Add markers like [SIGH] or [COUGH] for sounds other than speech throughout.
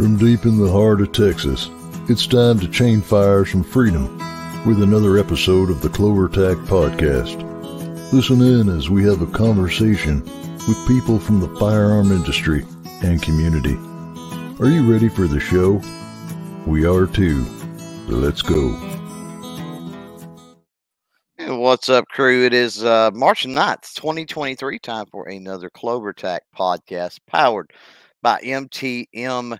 From deep in the heart of Texas, it's time to chain fires from freedom with another episode of the Clover Tack Podcast. Listen in as we have a conversation with people from the firearm industry and community. Are you ready for the show? We are too. Let's go. What's up, crew? It is uh, March 9th, 2023. Time for another Clover Tack podcast powered by MTM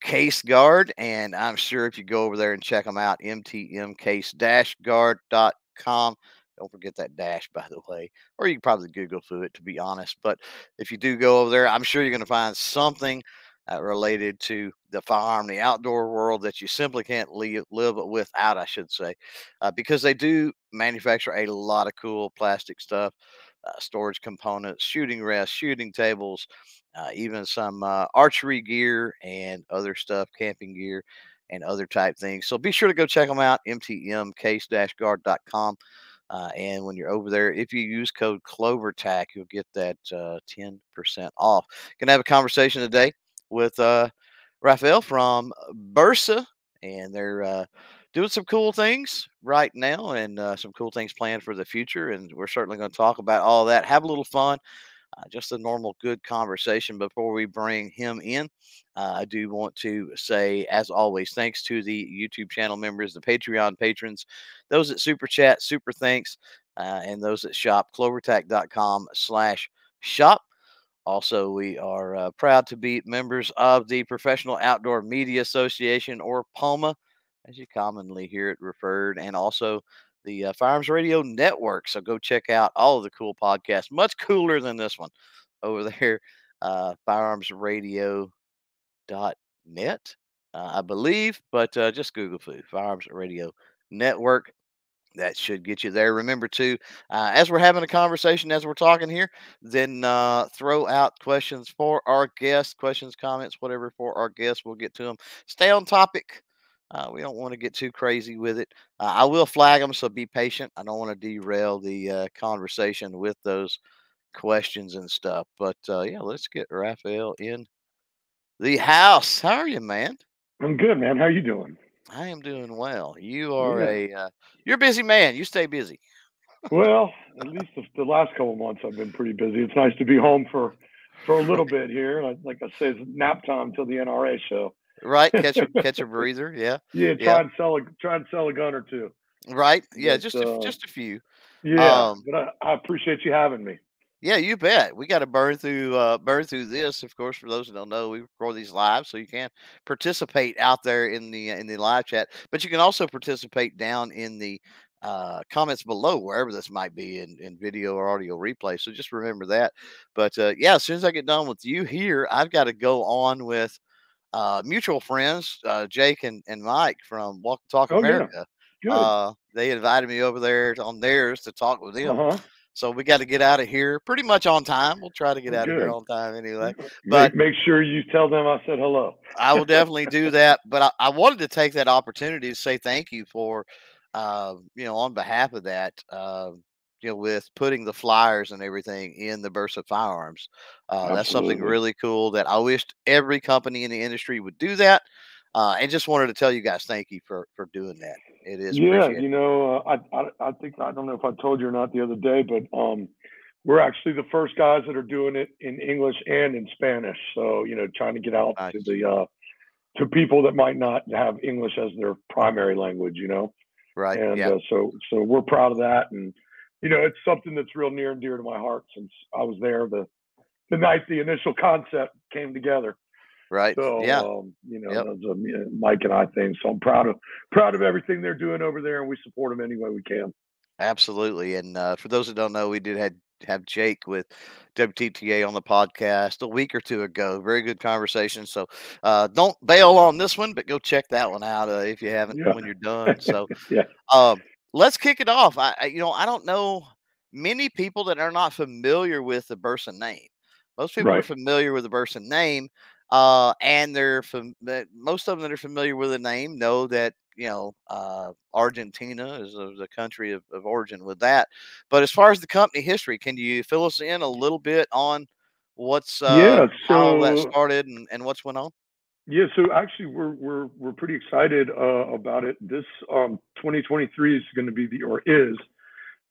Case Gard. And I'm sure if you go over there and check them out, mtmcase-gard.com. Don't forget that dash, by the way. Or you can probably Google through it, to be honest. But if you do go over there, I'm sure you're going to find something uh, related to the firearm, the outdoor world that you simply can't live, live without, I should say, uh, because they do manufacture a lot of cool plastic stuff, uh, storage components, shooting rests, shooting tables, uh, even some uh, archery gear and other stuff, camping gear and other type things. So be sure to go check them out, mtmcase-gard.com. Uh, and when you're over there, if you use code CloverTack, you'll get that uh, 10% off. Gonna have a conversation today with uh, Raphael from Bersa, and they're uh, doing some cool things right now and uh, some cool things planned for the future. And we're certainly going to talk about all that, have a little fun, uh, just a normal, good conversation before we bring him in. Uh, I do want to say, as always, thanks to the YouTube channel members, the Patreon patrons, those that super chat, super thanks, uh, and those that shop, clovertack.com slash shop. Also, we are uh, proud to be members of the Professional Outdoor Media Association, or POMA, as you commonly hear it referred, and also the uh, Firearms Radio Network. So go check out all of the cool podcasts, much cooler than this one over [LAUGHS] there, uh, firearmsradio.net, uh, I believe, but uh, just Google food, Firearms Radio Network that should get you there. Remember too, uh, as we're having a conversation, as we're talking here, then uh, throw out questions for our guests, questions, comments, whatever for our guests. We'll get to them. Stay on topic. Uh, we don't want to get too crazy with it. Uh, I will flag them, so be patient. I don't want to derail the uh, conversation with those questions and stuff. But uh, yeah, let's get Raphael in the house. How are you, man? I'm good, man. How are you doing? I am doing well. You are Yeah. a uh, you're a busy man. You stay busy. Well, at least the, the last couple months I've been pretty busy. It's nice to be home for for a little [LAUGHS] bit here. Like, like I say, it's nap time till the NRA show. Right? Catch a [LAUGHS] catch a breather. Yeah. Yeah, Yeah. try and sell a try and sell a gun or two. Right. Yeah. But, Just a, uh, just a few. Yeah, Um, but I, I appreciate you having me. Yeah, you bet. We got to burn through uh, burn through this. Of course, for those who don't know, we record these live, so you can participate out there in the in the live chat. But you can also participate down in the uh, comments below, wherever this might be in, in video or audio replay. So just remember that. But uh, yeah, as soon as I get done with you here, I've got to go on with uh, mutual friends, uh, Jake and, and Mike from Walk Talk Oh. America. Good. Uh, they invited me over there on theirs to talk with them. uh-huh. So we got to get out of here pretty much on time. We'll try to get out of here on time anyway. Make, but- make sure you tell them I said hello. I will definitely do that. But I, I wanted to take that opportunity to say thank you for, uh, you know, on behalf of that, uh, you know, with putting the flyers and everything in the Bersa firearms. Uh, that's something really cool that I wished every company in the industry would do that. Uh, and just wanted to tell you guys thank you for for doing that. It is yeah, you know, uh, I, I I think I don't know if I told you or not the other day, but um, we're actually the first guys that are doing it in English and in Spanish. So you know, trying to get out to the uh, to people that might not have English as their primary language. You know, right? and yeah. uh, so so we're proud of that, and you know, it's something that's real near and dear to my heart since I was there the the night the initial concept came together. right. So yeah. um, you know, Yep. that was a Mike and I thing. So I'm proud of proud of everything they're doing over there, and we support them any way we can. Absolutely. And uh, for those that don't know, we did had have Jake with WTTA on the podcast a week or two ago. Very good conversation. So uh, don't bail on this one, but go check that one out uh, if you haven't Yeah. when you're done. So [LAUGHS] Yeah. um, let's kick it off. I, I, you know, I don't know many people that are not familiar with the Burson name. Most people are familiar with the Burson name, uh, and they're fam- that most of them that are familiar with the name know that you know uh, Argentina is the the country of, of origin with that. But as far as the company history, can you fill us in a little bit on what's uh, Yeah, how that started and, and what's went on? Yeah, so actually, we're we're we're pretty excited uh, about it. This um, 2023 is going to be the or is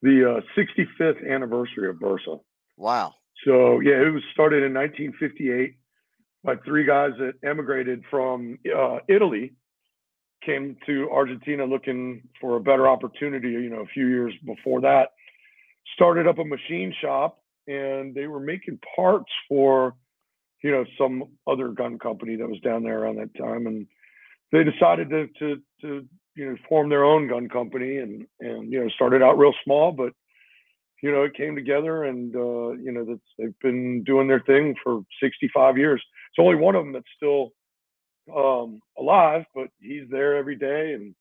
the uh, 65th anniversary of Bersa. Wow. So yeah, it was started in 1958 by three guys that emigrated from uh, Italy, came to Argentina looking for a better opportunity. You know, a few years before that, started up a machine shop, and they were making parts for you know some other gun company that was down there around that time, and they decided to to to you know form their own gun company and and you know started out real small, but you know it came together and uh, you know that's they've been doing their thing for 65 years. It's only one of them that's still um, alive, but he's there every day and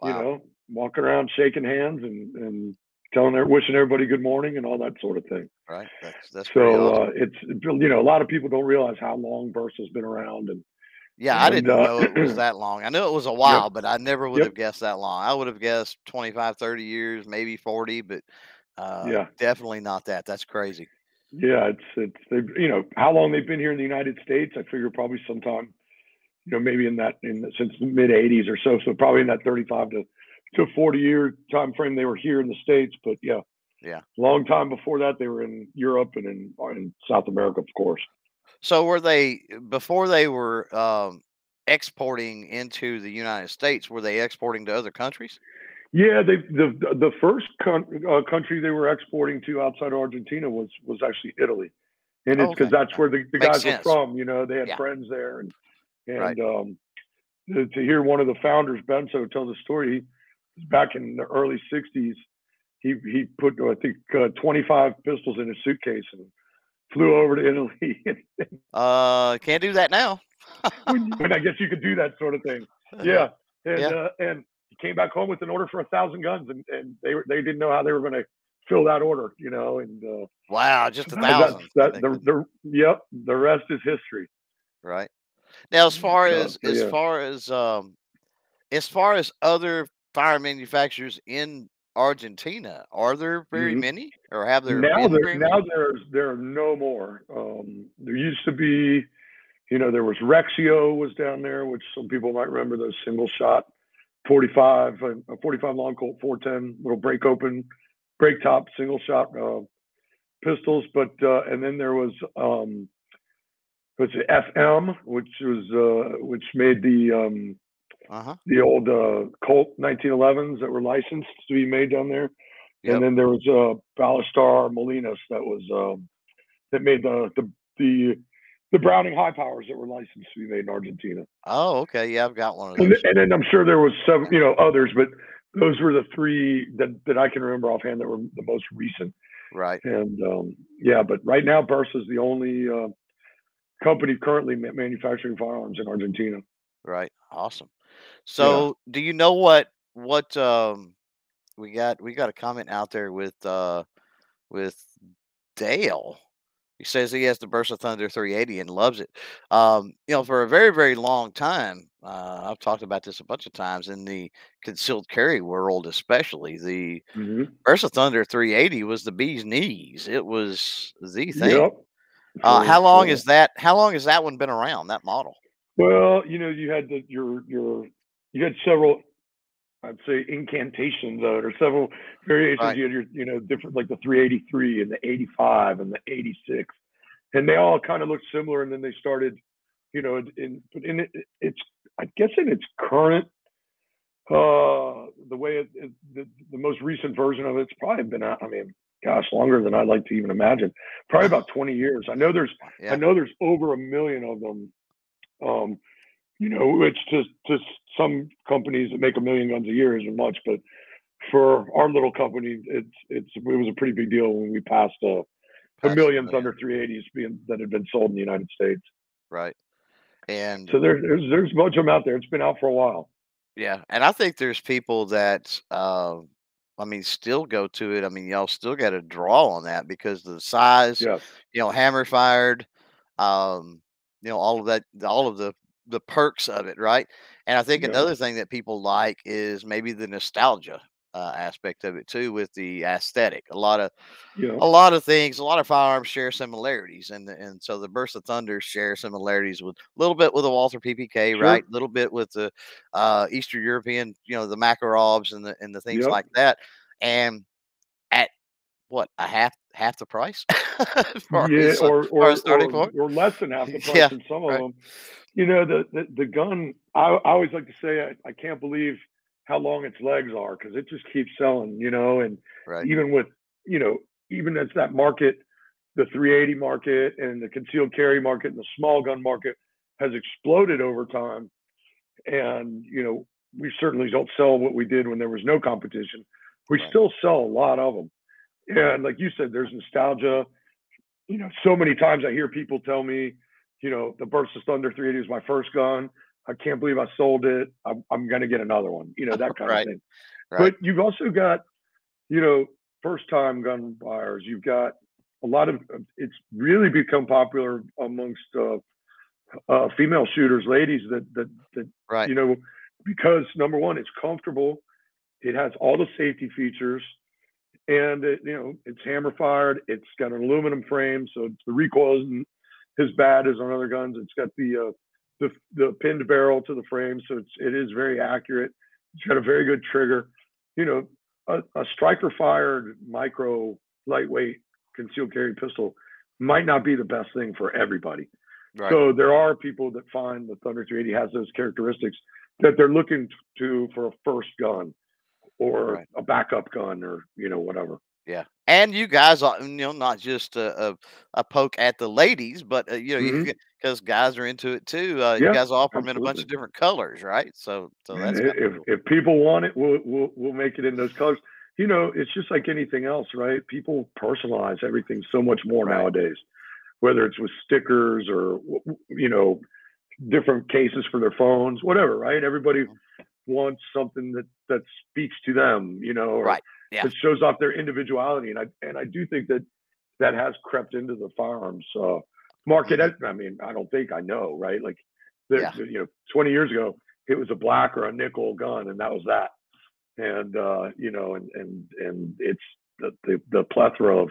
wow. you know walking around shaking hands and and telling their wishing everybody good morning and all that sort of thing. Right. That's that's so awesome. uh, it's you know a lot of people don't realize how long Bersa's been around and. Yeah, and, I didn't uh, know it was [CLEARS THROAT] that long. I knew it was a while, yep. but I never would Yep. have guessed that long. I would have guessed 25, 30 years, maybe 40, but uh, Yeah. definitely not that. That's crazy. Yeah, it's it's they you know how long they've been here in the United States. I figure probably sometime, you know, maybe in that in the, since the mid '80s or so. So probably in that 35 to to a 40 year time frame they were here in the states. But yeah, Yeah. long time before that they were in Europe and in in South America, of course. So were they before they were um, exporting into the United States? Were they exporting to other countries? Yeah, they the the first con- uh, country they were exporting to outside of Argentina was was actually Italy, and it's Oh, because okay. that's where the, the guys sense. were from. You know, they had Yeah. friends there, and and Right. um, to, to hear one of the founders, Benzo, tell the story, he, back in the early '60s, he he put I think uh, 25 pistols in a suitcase and flew over to Italy. [LAUGHS] Uh, can't do that now. when I guess you could do that sort of thing. Yeah, [LAUGHS] and Yeah. uh, and he came back home with an order for a thousand guns, and and they were they didn't know how they were going to fill that order, you know, and uh, Wow, just a thousand. that the, the yep the rest is history. right now as far as so as yeah. far as um as far as other fire manufacturers in argentina are there very Mhm. many or have there now been there now many? there's there are no more. Um, there used to be, you know, there was Rexio was down there, which some people might remember those single shot 45 a 45 long Colt 410 little break open, break top single shot uh, pistols. But uh, and then there was um, was it FM, which was uh, which made the um, uh-huh the old uh, Colt 1911s that were licensed to be made down there. Yep. And then there was uh, Ballester Molinos that was um, that made the, the the the Browning high powers that were licensed to be made in Argentina. oh okay yeah i've got one of And, those th- and then I'm sure there was some you know others, but those were the three that, that I can remember offhand that were the most recent. right And um, yeah, but right now Bersa is the only uh, company currently manufacturing firearms in Argentina. right awesome so do you know what what um we got we got a comment out there with uh with Dale. He says he has the Bersa Thunder 380 and loves it. Um, you know, for a very, very long time, uh, I've talked about this a bunch of times in the concealed carry world, especially the Bersa Thunder 380 was the bee's knees. It was the thing. Yep. Uh, how long is that? How long has that one been around? That model? Well, you know, you had the, your your you had several, I'd say incantations of it, or several variations. Right. You had your you know different like the 383 and the 85 and the 86, and they all kind of looked similar. And then they started, you know, in, in but in it, it's I guess in its current, uh, the way it, it the, the most recent version of it's probably been. I mean, gosh, longer than I'd like to even imagine. Probably about 20 years. I know there's Yeah. I know there's over a million of them. Um, you know, which to just some companies that make a million guns a year isn't much, but for our little company, it's it's it was a pretty big deal when we passed uh, a Passed a million. Thunder 380s being that had been sold in the United States. Right. And So there, there's there's a bunch of them out there. It's been out for a while. Yeah, and I think there's people that, uh, I mean, still go to it. I mean, y'all still got to draw on that because the size, Yes. you know, hammer fired, um, you know, all of that, all of the the perks of it, right? And I think Yeah. another thing that people like is maybe the nostalgia uh, aspect of it too with the aesthetic. A lot of Yeah. a lot of things, a lot of firearms share similarities, and the- and so the Bersa Thunder share similarities with a little bit with the Walther PPK, Sure. right? A little bit with the uh, Eastern European, you know, the Makarovs and the and the things Yep. like that, and at what a half half the price. [LAUGHS] yeah, as a- or or, starting or, or less than half the [LAUGHS] price Yeah, in some of right. them. You know, the, the the gun. I, I always like to say I, I can't believe how long its legs are because it just keeps selling. You know, and right, even with you know even as that market, the 380 market and the concealed carry market and the small gun market has exploded over time. And you know, we certainly don't sell what we did when there was no competition. We Right. still sell a lot of them. And like you said, there's nostalgia. You know, so many times I hear people tell me, you know, the Bersa Thunder 380 was my first gun. I can't believe I sold it. I'm, I'm going to get another one. You know, that kind Right. of thing. right, But you've also got, you know, first time gun buyers. You've got a lot of, it's really become popular amongst uh, uh, female shooters, ladies that, that, that, right, you know, because number one, it's comfortable. It has all the safety features and it, you know, it's hammer fired. It's got an aluminum frame. So the recoil isn't as bad as on other guns. It's got the, uh, the, the pinned barrel to the frame. So it's, it is very accurate. It's got a very good trigger. You know, a, a striker fired micro lightweight concealed carry pistol might not be the best thing for everybody. right. So there are people that find the Thunder 380 has those characteristics that they're looking to for a first gun or Right. a backup gun or you know whatever. Yeah, and you guys are, you know, not just a, a, a poke at the ladies, but uh, you know, because guys are into it too. Uh, you guys offer them in a bunch of different colors, right? So, so that's if cool. if people want it, we'll we'll we'll make it in those colors. You know, it's just like anything else, right? People personalize everything so much more Right. nowadays, whether it's with stickers or you know different cases for their phones, whatever, right? Everybody Mhm. Wants something that that speaks to them, you know, Right, yeah. that shows off their individuality. And I and I do think that that has crept into the firearms uh, market. I mean, I don't think I know, right? Like, Yeah. you know, 20 years ago, it was a black or a nickel gun, and that was that. And uh, you know, and and and it's the the, the plethora of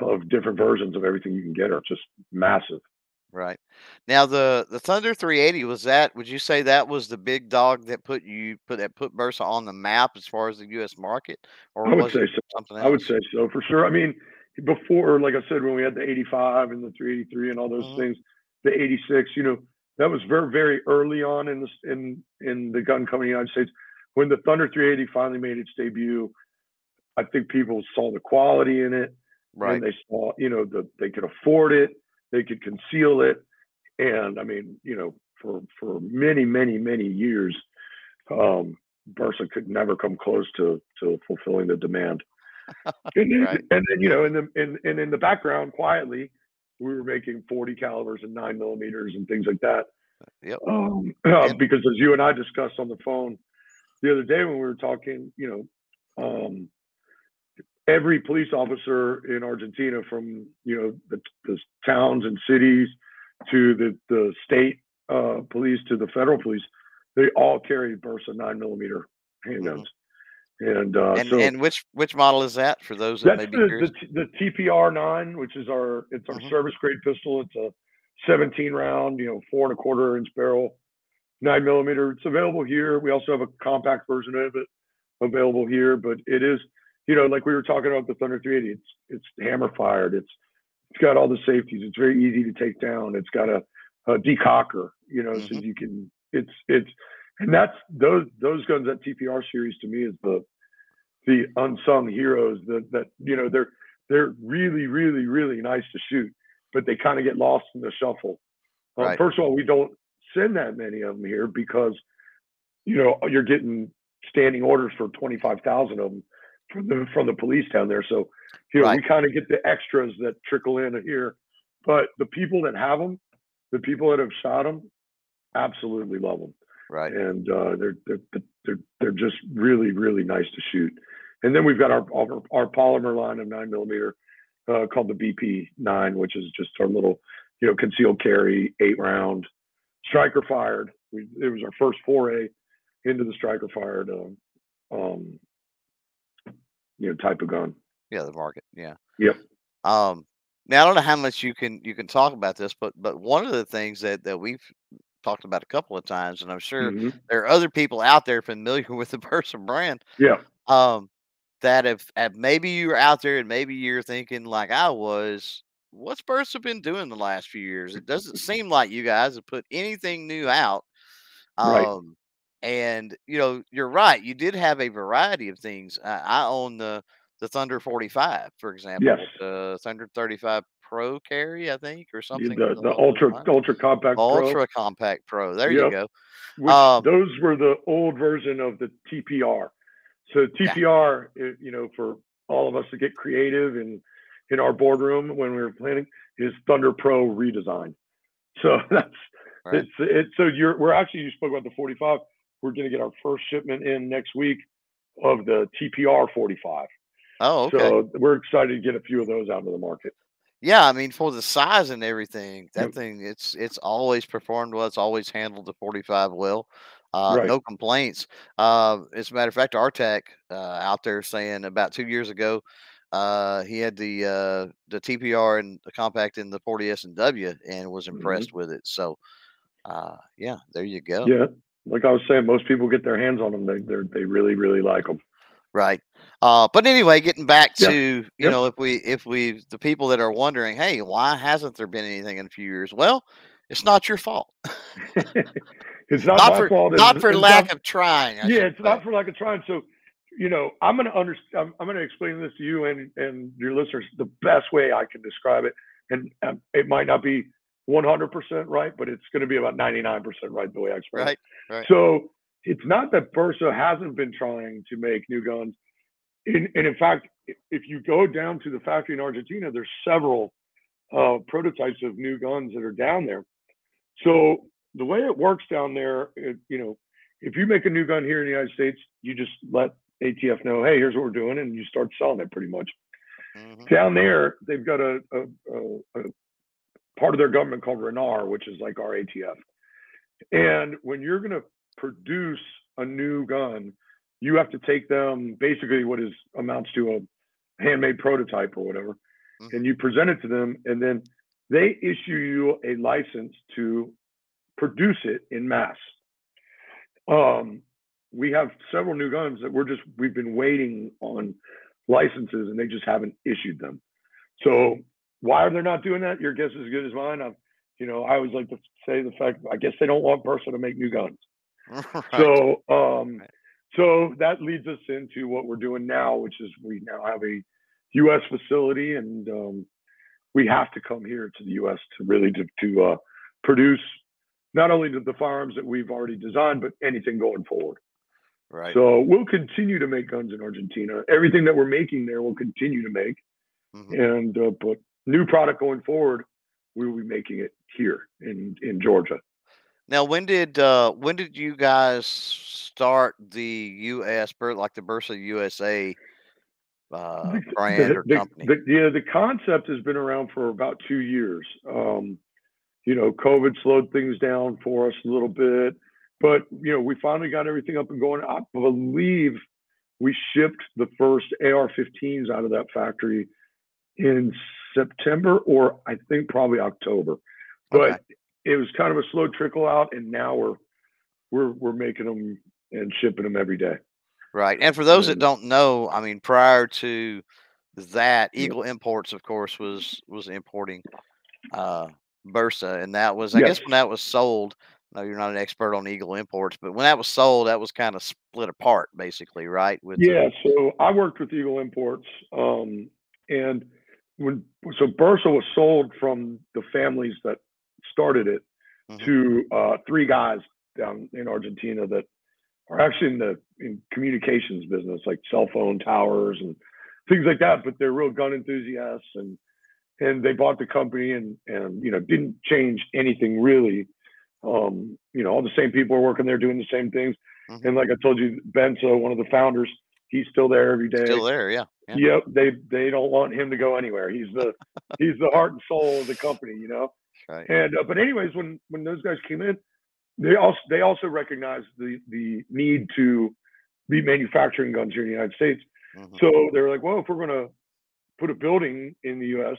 of different versions of everything you can get are just massive. Right. Now the the Thunder 380 was that? Would you say that was the big dog that put you put that put Bersa on the map as far as the U.S. market, or I would was say so. something else? I would say so for sure. I mean, before, like I said, when we had the 85 and the 383 and all those Mhm. things, the 86, you know, that was very, very early on in the in in the gun company the United States. When the Thunder 380 finally made its debut, I think people saw the quality in it, right. and they saw, you know, that they could afford it, they could conceal it, and I mean, you know, for for many, many, many years, um, Bersa could never come close to to fulfilling the demand. [LAUGHS] and, then, Right. and then you know, in the in and in the background, quietly, we were making 40 calibers and nine millimeters and things like that. Yep. Um, [CLEARS THROAT] because as you and I discussed on the phone the other day when we were talking, you know, um, every police officer in Argentina, from you know the, the towns and cities to the the state uh, police to the federal police, they all carry Bersa nine millimeter handguns. And uh, Mm-hmm. and so and which which model is that for those that may be the, curious? the the TPR nine, which is our it's our Mhm. service grade pistol. It's a 17 round, you know, four and a quarter inch barrel, nine millimeter. It's available here. We also have a compact version of it available here, but it is, you know, like we were talking about the Thunder 380. It's it's hammer fired. It's it's got all the safeties. It's very easy to take down. It's got a, a decocker, you know, so Mhm. you can. It's it's and that's those those guns that TPR series to me is the the unsung heroes that that you know they're they're really really really nice to shoot but they kind of get lost in the shuffle um, Right. first of all we don't send that many of them here because you know you're getting standing orders for 25,000 of them from the from the police down there so you know we kind of get the extras that trickle in here but the people that have them the people that have shot them absolutely love them Right. and uh, they're, they're they're they're just really really nice to shoot. And then we've got our our, our polymer line of nine millimeter uh, called the BP nine, which is just our little you know concealed carry eight round striker fired. We, it was our first foray into the striker fired um, um, you know type of gun. Yeah, the market. Yeah. Yep. Um, now I don't know how much you can you can talk about this, but but one of the things that that we've talked about a couple of times, and I'm sure Mhm. there are other people out there familiar [LAUGHS] with the Bersa brand, Yeah. um, that if, if maybe you're out there and maybe you're thinking like I was, what's Bersa been doing the last few years? It doesn't seem like you guys have put anything new out. Right. And you know, you're right. You did have a variety of things. I, I own the the Thunder 45, for example, Yes. the Thunder 35 Pro carry, I think, or something. the, the ultra lines. ultra compact Pro, Ultra Compact Pro. There you go. which um, those were the old version of the TPR. So TPR, i- you know, for all of us to get creative in in our boardroom when we were planning, is Thunder Pro redesign. So [LAUGHS] that's Right. it's it's so you're we're actually you spoke about the 45. We're going to get our first shipment in next week of the TPR 45. Oh, okay. So we're excited to get a few of those out into the market. Yeah, I mean, for the size and everything, that Yep. thing it's it's always performed well. It's always handled the 45 well. Uh, Right. no complaints. Uh, as a matter of fact, Artec uh, out there saying about two years ago, uh, he had the uh, the TPR and the compact in the 40S and W and was Mhm. impressed with it. So, uh, yeah, there you go. Yeah, like I was saying, most people get their hands on them. They they they really really like them. Right. Uh, but anyway, getting back Yeah. to you Yep. know, if we if we the people that are wondering, hey, why hasn't there been anything in a few years? Well, it's not your fault. [LAUGHS] it's not, Not my for fault. not it's- for it's lack not- of trying. I yeah, it's not for lack of trying. So, you know, I'm gonna understand. I'm, I'm gonna explain this to you and and your listeners the best way I can describe it. And um, it might not be 100% right, but it's going to be about 99% right the way I explain right. it. right. So it's not that Bersa hasn't been trying to make new guns. In, and in fact, if you go down to the factory in Argentina, there's several uh, prototypes of new guns that are down there. So the way it works down there, it, you know, if you make a new gun here in the United States, you just let ATF know, hey, here's what we're doing, and you start selling it pretty much. Mhm. Down there, they've got a, a, a, a part of their government called RENAR, which is like our ATF. And when you're going to produce a new gun, you have to take them basically what is amounts to a handmade prototype or whatever, Mhm. and you present it to them, and then they issue you a license to produce it in mass. Um, we have several new guns that we're just we've been waiting on licenses, and they just haven't issued them. So why are they not doing that? Your guess is as good as mine. I've, you know, I always like to say the fact I guess they don't want Bersa to make new guns. [LAUGHS] Right. So, um, so that leads us into what we're doing now, which is we now have a U.S. facility, and um, we have to come here to the U.S. to really to, to uh, produce not only the, the firearms that we've already designed, but anything going forward. right. So we'll continue to make guns in Argentina. Everything that we're making there, we'll continue to make, Mhm. and uh, but new product going forward, we will be making it here in in Georgia. Now, when did uh, when did you guys start the U.S. Like the Bersa USA uh, brand the, or the- company? the- yeah, the concept has been around for about two years. Um, you know, COVID slowed things down for us a little bit, but you know, we finally got everything up and going. I believe we shipped the first AR-15s out of that factory in September, or I think probably October. But Okay. it was kind of a slow trickle out, and now we're we're we're making them and shipping them every day. Right. And for those that don't know, I mean, prior to that. Eagle Imports, of course, was was importing uh, Bersa, and that was, I guess, when that was sold. No, you're not an expert on Eagle Imports, but when that was sold, that was kind of split apart, basically, right? With the- Yeah, so I worked with Eagle Imports, um, and when so Bersa was sold from the families that started it Mhm. to uh, three guys down in Argentina that are actually in the in communications business, like cell phone towers and things like that. But they're real gun enthusiasts, and and they bought the company and and you know didn't change anything really. Um, you know, all the same people are working there doing the same things. Mhm. And like I told you, Benzo, one of the founders, he's still there every day. still there, yeah. yeah. Yep, they they don't want him to go anywhere. He's the [LAUGHS] he's the heart and soul of the company, you know. Right. And uh, but anyways, when when those guys came in, they also they also recognized the the need to be manufacturing guns here in the United States. Mhm. So they were like, well, if we're going to put a building in the U.S.,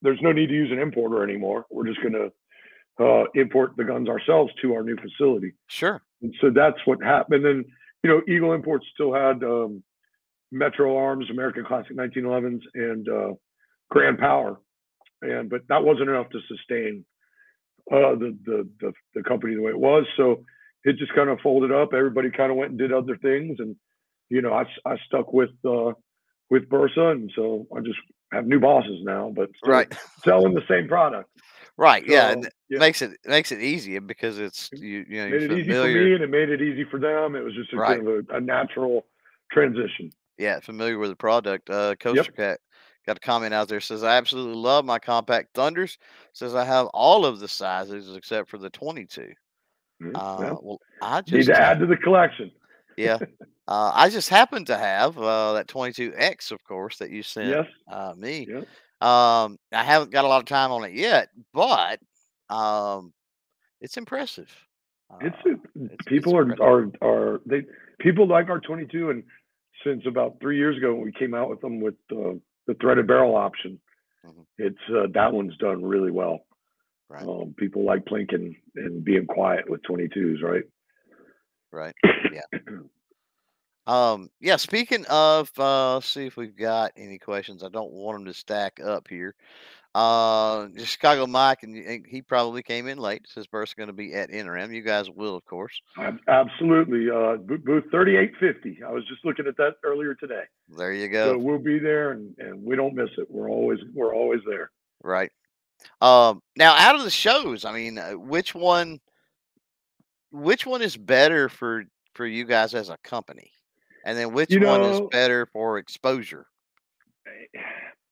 there's no need to use an importer anymore. We're just going to uh, import the guns ourselves to our new facility. Sure. And so that's what happened. And then, you know, Eagle Imports still had um, Metro Arms, American Classic 1911s, and uh, Grand Power, and but that wasn't enough to sustain uh, the, the the the company the way it was. So it just kind of folded up. Everybody kind of went and did other things, and you know, I I stuck with uh, with Bersa, and so I just have new bosses now, but Right. selling the same product. Right. Yeah. And yeah. makes it makes it easier because it's you you know made it easy for me and it made it easy for them. It was just a Right. kind of a, a natural transition. Yeah, familiar with the product. Uh, Coaster Cat got a comment out there says I absolutely love my compact thunders. Says I have all of the sizes except for the 22. Mm, Uh, well, I need just to add to the collection. yeah, uh, I just happen to have uh, that 22X, of course, that you sent Yes. uh, me. Yep. Um, I haven't got a lot of time on it yet, but um, it's impressive. It's, Uh, it, it's people are, impressive. are are they people like our 22 and since about three years ago when we came out with them with uh, the threaded barrel option, Mhm. it's uh, that one's done really well. right, Um, people like plinking and being quiet with 22s, right? right. [COUGHS] Um, yeah, speaking of, uh, let's see if we've got any questions. I don't want them to stack up here. Uh, Chicago Mike, and, and he probably came in late. Says Bersa's going to be at Interim. You guys will, of course. Absolutely. Uh, booth 3850. I was just looking at that earlier today. There you So go. we'll be there and, and we don't miss it. We're always we're always there. Right. Um, now out of the shows, I mean, uh, which one, which one is better for for you guys as a company, and then which You one is better for exposure? [SIGHS]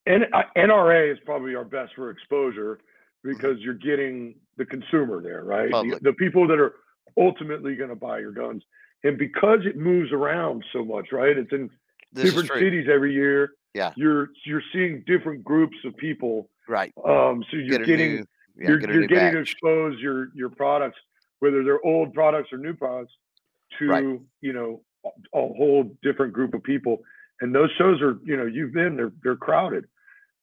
And uh, NRA is probably our best for exposure because you're getting the consumer there, right? The, the people that are ultimately going to buy your guns. And because it moves around so much, right? It's in This different cities every year. Yeah. You're you're seeing different groups of people. Right. Um, so you're Get getting new, yeah, you're, get you're getting to batch. expose your your products, whether they're old products or new products, to Right. you know a, whole different group of people. And those shows are you know you've been they're they're crowded.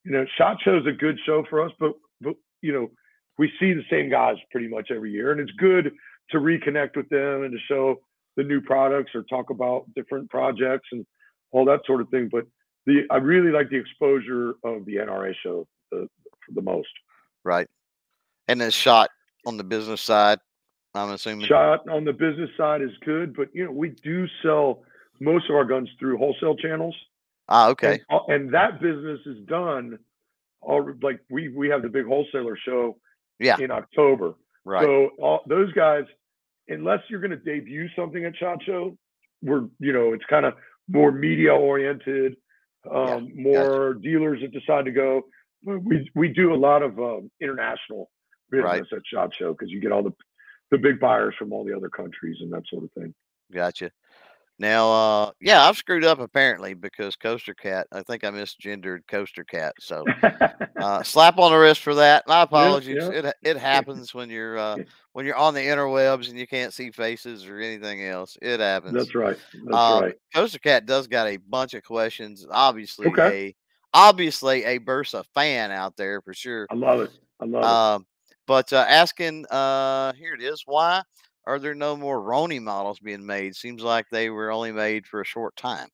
You know, Shot Show's a good show for us, but but you know we see the same guys pretty much every year, and it's good to reconnect with them and to show the new products or talk about different projects and all that sort of thing. But the I really like the exposure of the NRA show the the most. Right. And then shot on the business side, I'm assuming. Shot on the business side is good, but you know we do sell most of our guns through wholesale channels, Ah, okay. and, and that business is done. All like we we have the big wholesaler show Yeah. in October, Right. so all, those guys, unless you're going to debut something at Shot Show, we're you know it's kind of more media oriented, um, more dealers that decide to go. We we do a lot of um, international business Right. at Shot Show because you get all the the big buyers from all the other countries and that sort of thing. Gotcha. Now, uh, yeah, I've screwed up apparently because Coaster Cat. I think I misgendered Coaster Cat. So, [LAUGHS] uh, slap on the wrist for that. My apologies. yeah. It it happens when you're uh, [LAUGHS] when you're on the interwebs and you can't see faces or anything else. It happens. That's right. That's Um, right. Coaster Cat does got a bunch of questions. Obviously, Okay. a obviously a Bersa fan out there for sure. I love it. I love it. Um, but uh, asking, uh, here it is. Why are there no more Roni models being made? Seems like they were only made for a short time.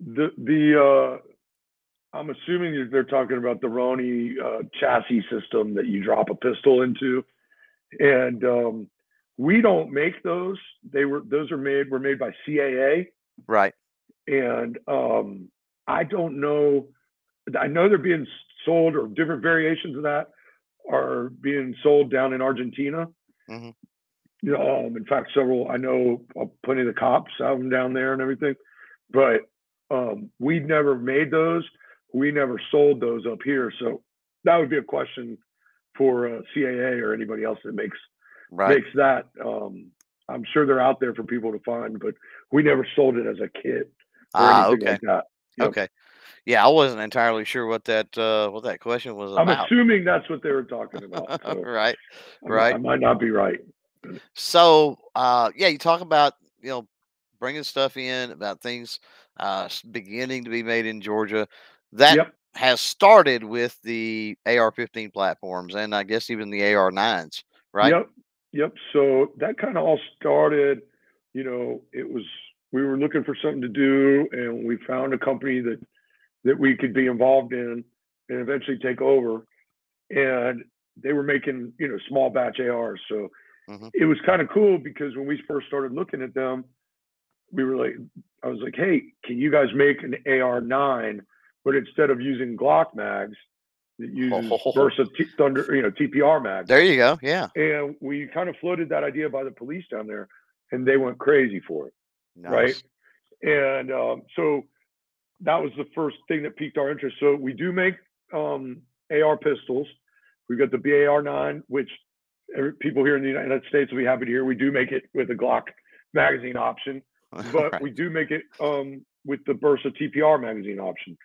The the uh, I'm assuming they're talking about the Roni uh, chassis system that you drop a pistol into, and um, we don't make those. They were those are made were made by CAA, Right. and um, I don't know. I know they're being sold or different variations of that are being sold down in Argentina. Mhm. You know, um, in fact, several I know uh, plenty of the cops have them down there and everything, but um, we never made those. We never sold those up here. So that would be a question for uh, CAA or anybody else that makes Right. makes that. Um, I'm sure they're out there for people to find, but we never sold it as a kit or Ah, anything okay. like that. Yep. Okay. Yeah, I wasn't entirely sure what that uh, what that question was about. I'm about. assuming that's what they were talking about. [LAUGHS] So right. I, right. I might not be right. So, uh, yeah, you talk about you know bringing stuff in about things uh, beginning to be made in Georgia. That Yep. has started with the AR-15 platforms, and I guess even the AR-9s, right? Yep. Yep. So that kind of all started, you know, it was we were looking for something to do and we found a company that that we could be involved in and eventually take over. And they were making, you know, small batch ARs. So Mhm. it was kind of cool because when we first started looking at them, we were like, I was like, hey, can you guys make an AR9, but instead of using Glock mags, that uses Oh. [LAUGHS] Bersa T- Thunder, you know, TPR mags There you go. Yeah. and we kind of floated that idea by the police down there, and they went crazy for it, right? And um, so that was the first thing that piqued our interest. So we do make um, AR pistols. We've got the BAR9, which every, people here in the United States will be happy to hear. We do make it with a Glock magazine option, [LAUGHS] but Right. we do make it um, with the Bersa TPR magazine option,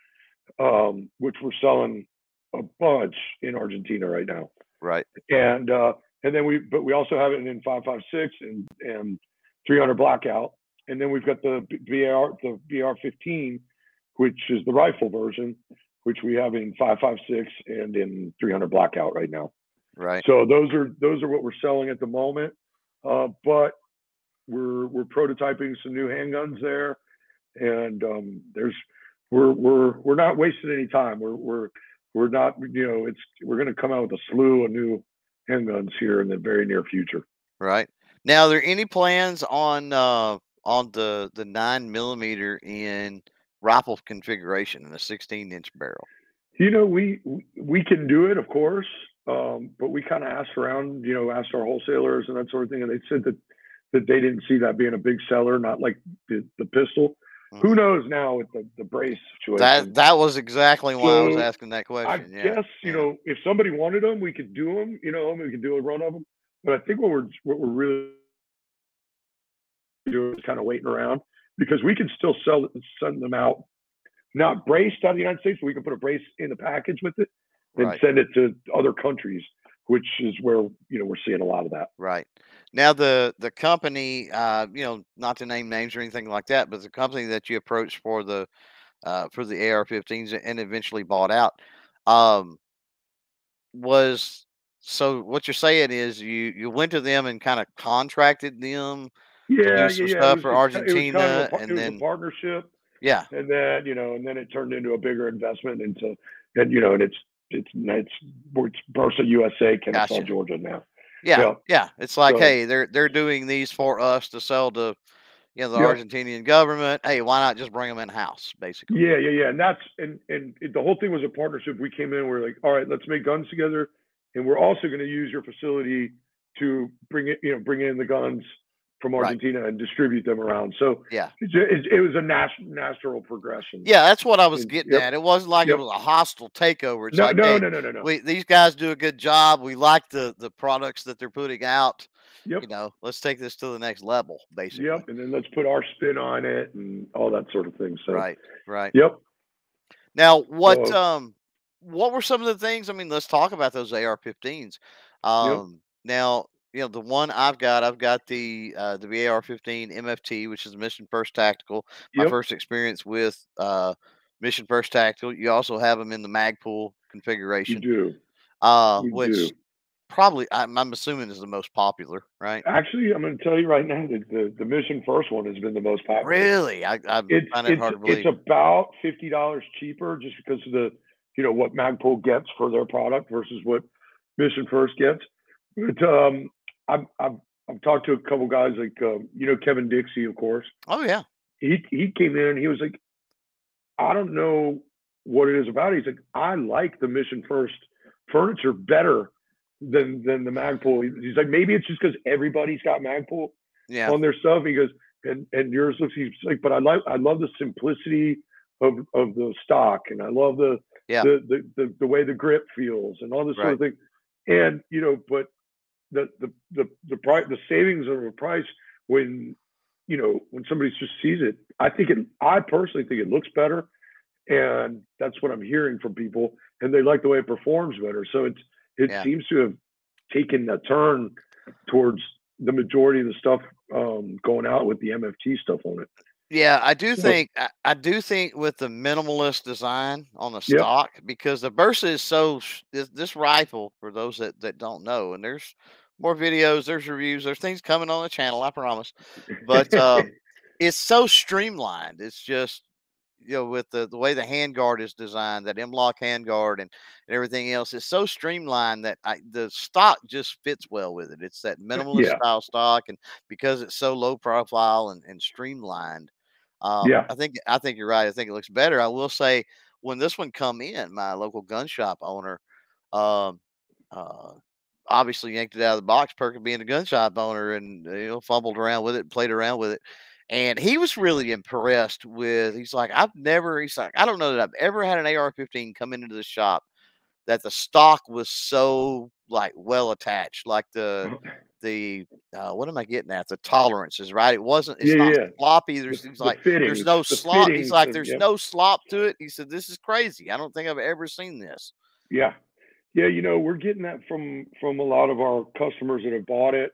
um, which we're selling a bunch in Argentina right now right. and uh, and then we but we also have it in 556 and and 300 blackout and then we've got the BR the BR15 which is the rifle version which we have in 556 and in 300 blackout right now. Right. so those are those are what we're selling at the moment. Uh, but we're we're prototyping some new handguns there. And um, there's we're we're we're not wasting any time. We're we're we're not you know it's we're going to come out with a slew of new handguns here in the very near future. Right. Now, are there any plans on uh on the the nine millimeter in rifle configuration in a 16 inch barrel? you know we we- can do it of course um, but we kind of asked around you know asked our wholesalers and that sort of thing and they said that that they didn't see that being a big seller not like the, the pistol who Mhm. knows now with the, the brace situation That that was exactly why I was asking that I question. yeah. guess you yeah. know if somebody wanted them, we could do them. You know, we could do a run of them. But I think what we're what we're really doing is kind of waiting around because we can still sell it, send them out, not braced out of the United States. But we can put a brace in the package with it and Right. send it to other countries, which is where you know we're seeing a lot of that. Right. Now the the company, uh, you know, not to name names or anything like that, but the company that you approached for the uh, for the AR-15s and eventually bought out, um, was so. What you're saying is you you went to them and kind of contracted them. Yeah, do some yeah, yeah. stuff for was just- it was kind of a Argentina, and then- partnership. Yeah. and then you know, and then it turned into a bigger investment into, and you know, and it's it's it's it's Bersa USA, Kennesaw, Gotcha. Georgia now. Yeah, Yeah. yeah. It's like, So- hey, they're they're doing these for us to sell to, you know, the Yep. Argentinian government. Hey, why not just bring them in house, basically? Yeah, yeah, yeah, and that's and and it, the whole thing was a partnership. We came in, we're like, all right, let's make guns together, and we're also going to use your facility to bring it, you know, bring in the guns from Right. Argentina and distribute them around. So Yeah. it, it, it was a nat- natural progression. Yeah, that's what I was And- getting yep. at. It wasn't like Yep. it was a hostile takeover. It's No, like, no, hey, no, no, no, no. we these guys do a good job. We like the the products that they're putting out. Yep. You know, let's take this to the next level, basically. Yep, and then let's put our spin on it and all that sort of thing. So, Right. Right. yep. Now, what So- um, what were some of the things? I mean, let's talk about those AR-15s. Um, now, you know, the one I've got, I've got the uh, the AR-15 MFT, which is Mission First Tactical. My Yep. first experience with uh, Mission First Tactical. You also have them in the Magpul You configuration, do. uh, You which do. probably I'm, I'm assuming is the most popular, right? Actually, I'm going to tell you right now that the, the Mission First one has been the most popular. Really, I, I It's find it it's, hard to believe. it's about fifty dollars cheaper just because of the you know what Magpul gets for their product versus what Mission First gets. But um, I've I've I've talked to a couple guys like um, you know Kevin Dixie, of course. oh yeah, He he came in and he was like, I don't know what it is about it. He's like, I like the Mission First furniture better than than the Magpul. He's like, maybe it's just because everybody's got Magpul yeah, on their stuff. He goes, and and yours looks he's like, but I like I love the simplicity of of the stock, and I love the Yeah. the, the the the way the grip feels and all this sort of thing. And you know, but the the the the price the savings of a price when you know when somebody just sees it, I think it I personally think it looks better. And that's what I'm hearing from people, and they like the way it performs better. So it's it Yeah. seems to have taken a turn towards the majority of the stuff um, going out with the MFT stuff on it. Yeah, I do think I, I do think with the minimalist design on the yep, stock because the Bersa is so this, this rifle for those that that don't know and there's more videos, there's reviews, there's things coming on the channel, I promise. But um [LAUGHS] it's so streamlined. It's just you know with the the way the handguard is designed, that M-LOK handguard and, and everything else, it's so streamlined that I, the stock just fits well with it. It's that minimalist yeah, style stock, and because it's so low profile and, and streamlined um, yeah, I think I think you're right. I think it looks better. I will say when this one come in, my local gun shop owner, um, uh, obviously yanked it out of the box, perking being a gun shop owner, and you know fumbled around with it, played around with it, and he was really impressed with. He's like, I've never. He's like, I don't know that I've ever had an AR-15 come into the shop that the stock was so like well attached, like the the uh, what am I getting at? The tolerances, right? It wasn't. yeah, It's not yeah. sloppy. The There's he's the like there's no the slop. He's like there's yep, no slop to it. He said this is crazy. I don't think I've ever seen this. yeah, yeah. You know, we're getting that from from a lot of our customers that have bought it.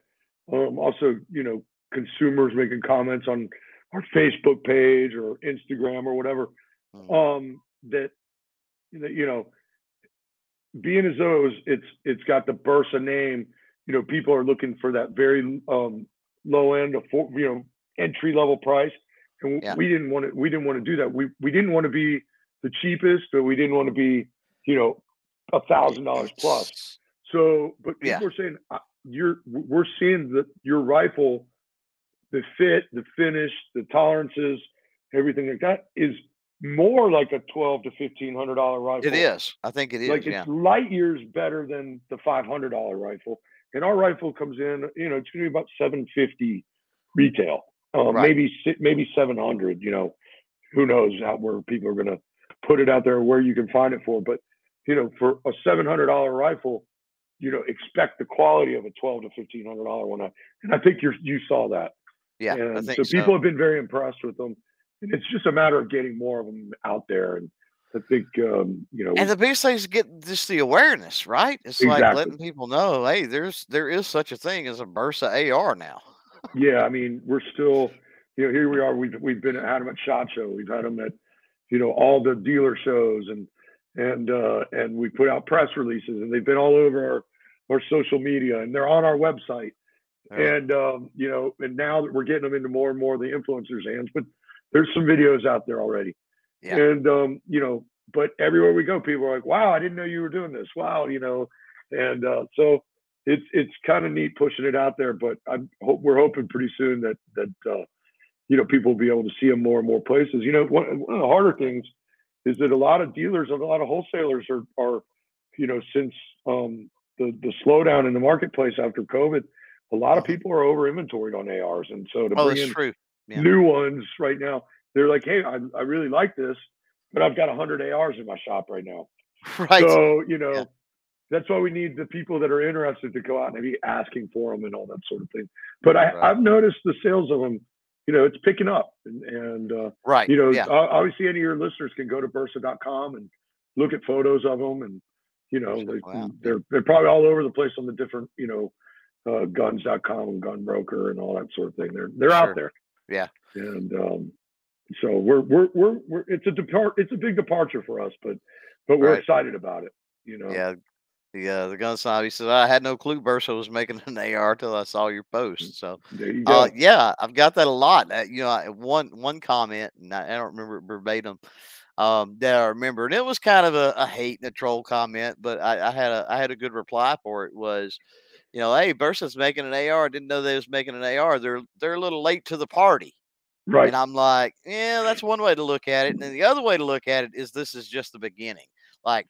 Um, also, you know, consumers making comments on our Facebook page or Instagram or whatever. Mm, Um, that that you know, being as though it was, it's it's got the Bersa name, you know, people are looking for that very um, low end, afford, you know, entry level price, and Yeah. we didn't want to we didn't want to do that. We we didn't want to be the cheapest, but we didn't want to be, you know, a thousand dollars plus. So, but Yeah. people are saying uh, you're we're seeing that your rifle, the fit, the finish, the tolerances, everything like that is more like a twelve to fifteen hundred dollar rifle It is. I think it like is. Yeah. it's light years better than the five hundred dollar rifle. And our rifle comes in, you know, it's gonna be about seven fifty retail, uh, Right. maybe maybe seven hundred. You know, who knows how where people are gonna put it out there, where you can find it for. But you know, for a seven hundred dollar rifle, you know, expect the quality of a twelve to fifteen hundred dollar one. And I think you you saw that, Yeah. I and think so so. people have been very impressed with them. And it's just a matter of getting more of them out there. And I think um, you know, And the biggest thing is to get just the awareness, right? It's like letting people know, hey, there's there is such a thing as a Bersa AR now. Yeah, I mean, we're still, you know, here we are. We've we've been had them at Shot Show. We've had them at, you know, all the dealer shows, and and uh, and we put out press releases, and they've been all over our our social media, and they're on our website. Yeah. And um, you know, and now that we're getting them into more and more of the influencers' hands, but there's some videos out there already. Yeah. And um, you know, but everywhere we go, people are like, "Wow, I didn't know you were doing this." Wow, you know, and uh, so it's it's kind of neat pushing it out there. But I'm hope we're hoping pretty soon that that uh, you know people will be able to see them more and more places. You know, one, one of the harder things is that a lot of dealers and a lot of wholesalers are are you know since um, the the slowdown in the marketplace after COVID, a lot of Mhm. people are over inventoried on ARs, and so to Oh, bring in true. Yeah. new ones right now, they're like, hey, I, I really like this, but I've got 100 ARs in my shop right now. [LAUGHS] Right. So, you know, Yeah. that's why we need the people that are interested to go out and be asking for them and all that sort of thing. But I, Right. I've noticed the sales of them, you know, it's picking up. And, and uh, Right. you know, Yeah. obviously any of your listeners can go to bersa.com and look at photos of them. And, you know, they, they're, they're probably all over the place on the different, you know, uh, guns.com and gun broker and all that sort of thing. They're, they're Sure. out there Yeah. and um, so we're, we're we're we're it's a depart it's a big departure for us, but but we're Right. excited about it. You know, Yeah. The uh, the gun snob, he said, I had no clue Bersa was making an AR till I saw your post. So you. Uh, yeah, I've got that a lot. Uh, you know, I, one one comment, and I, I don't remember it verbatim. Um, that I remember, and it was kind of a, a hate and a troll comment, but I, I had a I had a good reply for it. Was you know, hey, Bersa's making an AR. I didn't know they was making an AR. They're they're a little late to the party. right. And I'm like, yeah, that's one way to look at it. And then the other way to look at it is this is just the beginning. Like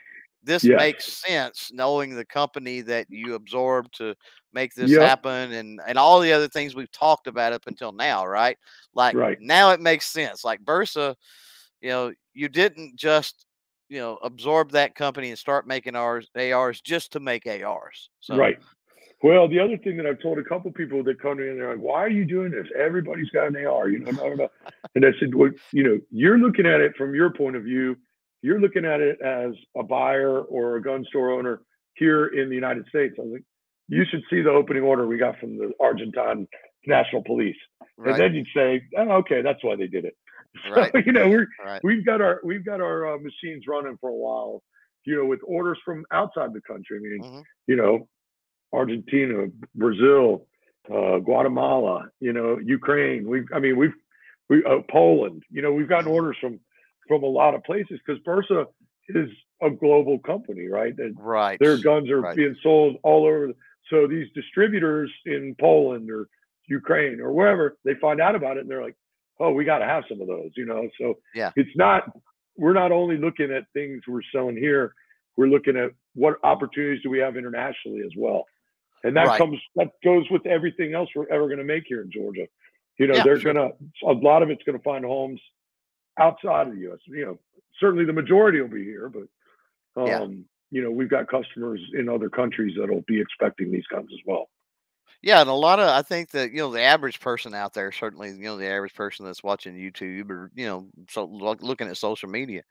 this Yes. makes sense knowing the company that you absorbed to make this Yep. happen and and all the other things we've talked about up until now, right? Like Right. now it makes sense. Like Bersa, you know, you didn't just you know absorb that company and start making ours ARs just to make ARs. So Right. Well, the other thing that I've told a couple people that come in, they're like, "Why are you doing this? Everybody's got an AR, you know." blah, blah, blah." And I said, "Well, you know, you're looking at it from your point of view. You're looking at it as a buyer or a gun store owner here in the United States." I was like, "You should see the opening order we got from the Argentine National Police. right. and then you'd say, oh, okay, that's why they did it. [LAUGHS] Right. So, you know, we're right. we've got our we've got our uh, machines running for a while. You know, with orders from outside the country. I mean, Mhm. you know, Argentina, Brazil, uh, Guatemala, you know, Ukraine. We've, I mean, we've, we, uh, Poland. You know, we've gotten orders from from a lot of places because Bersa is a global company, right? That Right. their guns are Right. being sold all over. So these distributors in Poland or Ukraine or wherever, they find out about it and they're like, "Oh, we got to have some of those," you know. So Yeah. it's not. We're not only looking at things we're selling here. We're looking at what opportunities do we have internationally as well, and that Right. comes that goes with everything else we're ever going to make here in Georgia. You know, Yeah, they're sure. gonna a lot of it's going to find homes outside of the U.S. You know, certainly the majority will be here, but um, Yeah. you know, we've got customers in other countries that'll be expecting these guns as well. Yeah, and a lot of I think that you know the average person out there, certainly you know the average person that's watching YouTube or you know so look, looking at social media,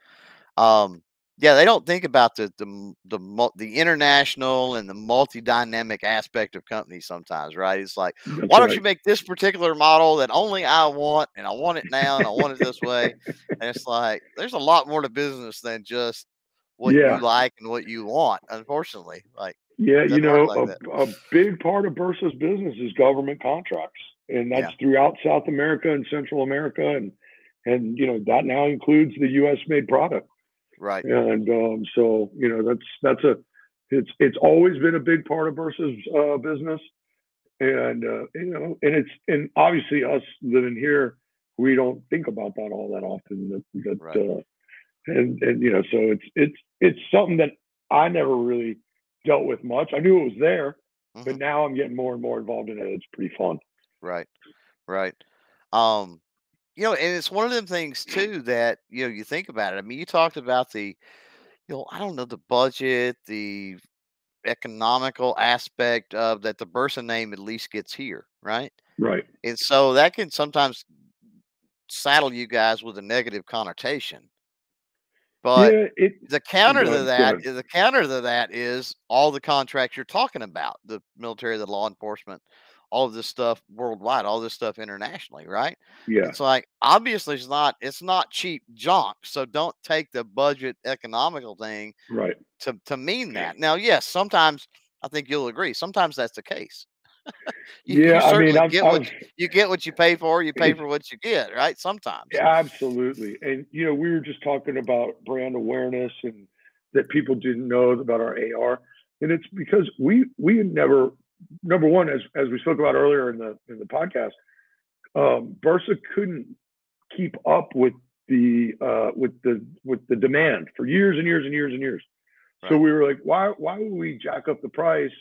um, yeah, they don't think about the the the the international and the multi dynamic aspect of companies sometimes, right? It's like mm, That's why don't you make this particular model that only I want and I want it now and I want it this way? [LAUGHS] And it's like there's a lot more to business than just what Yeah. you like and what you want. Unfortunately, like Yeah, you know, like a, a big part of Bersa's business is government contracts, and that's Yeah. throughout South America and Central America, and and you know that now includes the U.S. made product, right, and um, so you know that's that's a it's it's always been a big part of Bersa's uh, business, and uh, you know, and it's and obviously us living here, we don't think about that all that often. That, that Right. uh, and and you know, so it's it's it's something that I never really dealt with much. I knew it was there, mhm. but now I'm getting more and more involved in it. It's pretty fun. Right. Right. Um, you know, and it's one of them things too that, you know, you think about it. I mean, you talked about the, you know, I don't know, the budget, the economical aspect of that the Bersa name at least gets here, right? Right. And so that can sometimes saddle you guys with a negative connotation. But yeah, it the counter to that the counter to that is all the contracts you're talking about, the military, the law enforcement, all of this stuff worldwide, all this stuff internationally, right? yeah, It's like obviously it's not it's not cheap junk. So don't take the budget economical thing right. to to mean that. Now, yes, sometimes I think you'll agree. Sometimes that's the case. [LAUGHS] You, you Yeah, I mean, I've, get what I've you, you get what you pay for. You pay for what you get, right? Sometimes. Yeah, absolutely, and you know, we were just talking about brand awareness and that people didn't know about our AR, and it's because we we never number one as as we spoke about earlier in the in the podcast, um, Bersa couldn't keep up with the uh, with the with the demand for years and years and years and years. So we were like, why why would we jack up the price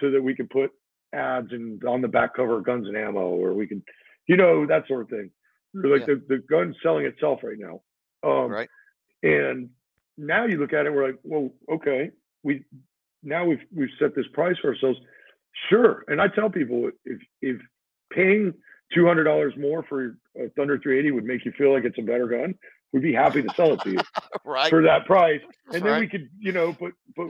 so that we could put ads and on the back cover of Guns and Ammo, or we can, you know, that sort of thing. Like, Yeah. the, the gun's selling itself right now. Um, Right. And now you look at it, we're like, well, okay, we now we've we've set this price for ourselves. Sure. And I tell people if if paying two hundred dollars more for a Thunder 380 would make you feel like it's a better gun, we'd be happy to sell it to you [LAUGHS] Right. for that price. And then we could, you know, but but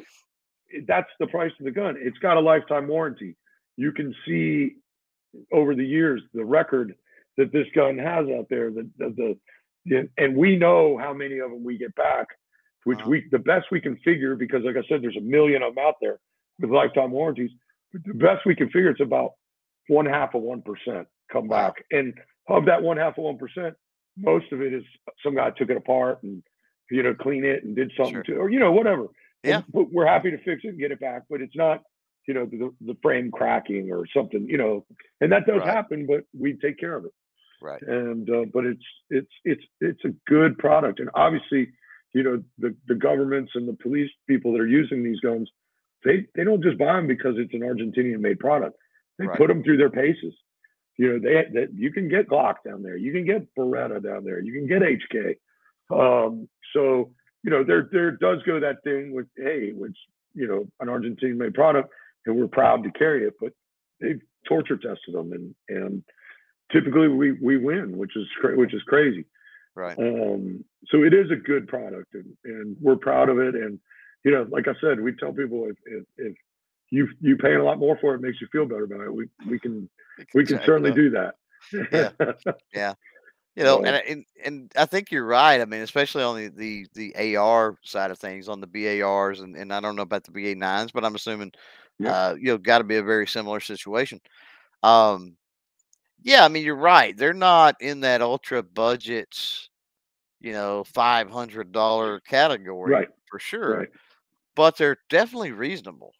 that's the price of the gun. It's got a lifetime warranty. You can see over the years the record that this gun has out there. That the, the and we know how many of them we get back, which Uh-huh. we the best we can figure because, like I said, there's a million of them out there with lifetime warranties. The best we can figure, it's about one half of one percent come back, and of that one half of one percent, most of it is some guy took it apart and you know clean it and did something Sure. to, or you know whatever. Yeah. And- but we're happy to fix it and get it back, but it's not you know the, the frame cracking or something you know and that does Right. happen but we take care of it Right. and uh, but it's it's it's it's a good product and obviously you know the the governments and the police people that are using these guns they they don't just buy them because it's an argentinian made product they Right. put them through their paces you know they that you can get glock down there you can get beretta down there you can get hk um so you know there there does go that thing with hey it's you know an argentinian made product and we're proud to carry it but they've torture tested them and and typically we we win which is cra- which is crazy Right. um, so it is a good product, and, and we're proud of it. And you know, like I said, we tell people if if, if you you paying a lot more for it, it makes you feel better about it. We we can we can certainly do that. Yeah. [LAUGHS] Yeah. You know, and, and and I think you're right. I mean, especially on the the the AR side of things, on the BARs, and, and I don't know about the BA nines, but I'm assuming, Yeah. uh, you know, got to be a very similar situation. Um, yeah, I mean, you're right. They're not in that ultra budget, you know, five hundred dollar category Right. for sure, right. But they're definitely reasonable.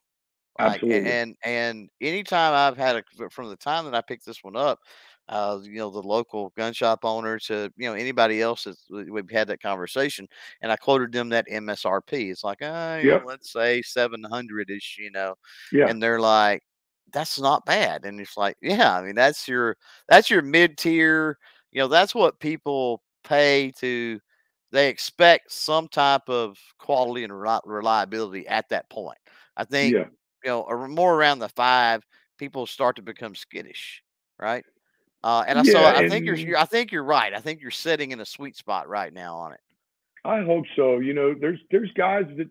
Like, Absolutely. and and anytime I've had a from the time that I picked this one up, uh, you know, the local gun shop owner to you know anybody else that we- we've had that conversation, and I quoted them that MSRP. It's like, uh, you know, let's say seven hundred ish, you know, Yeah. and they're like, that's not bad, and it's like, yeah, I mean, that's your that's your mid tier, you know, that's what people pay to. They expect some type of quality and reliability at that point. I think yeah. you know, or more around the five, people start to become skittish, right? Uh, and I so Yeah, I think you're, you're I think you're right. I think you're sitting in a sweet spot right now on it. I hope so. You know, there's there's guys that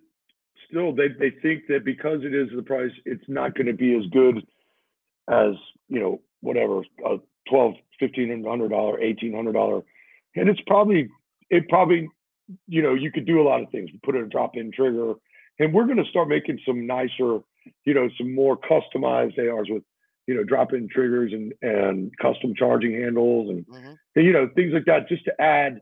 still they they think that because it is the price, it's not going to be as good as you know whatever a twelve fifteen hundred dollar eighteen hundred dollar, and it's probably it probably you know you could do a lot of things. Put in a drop in trigger, and we're going to start making some nicer, you know, some more customized ARs with you know drop in triggers and and custom charging handles and Mhm. and, you know things like that just to add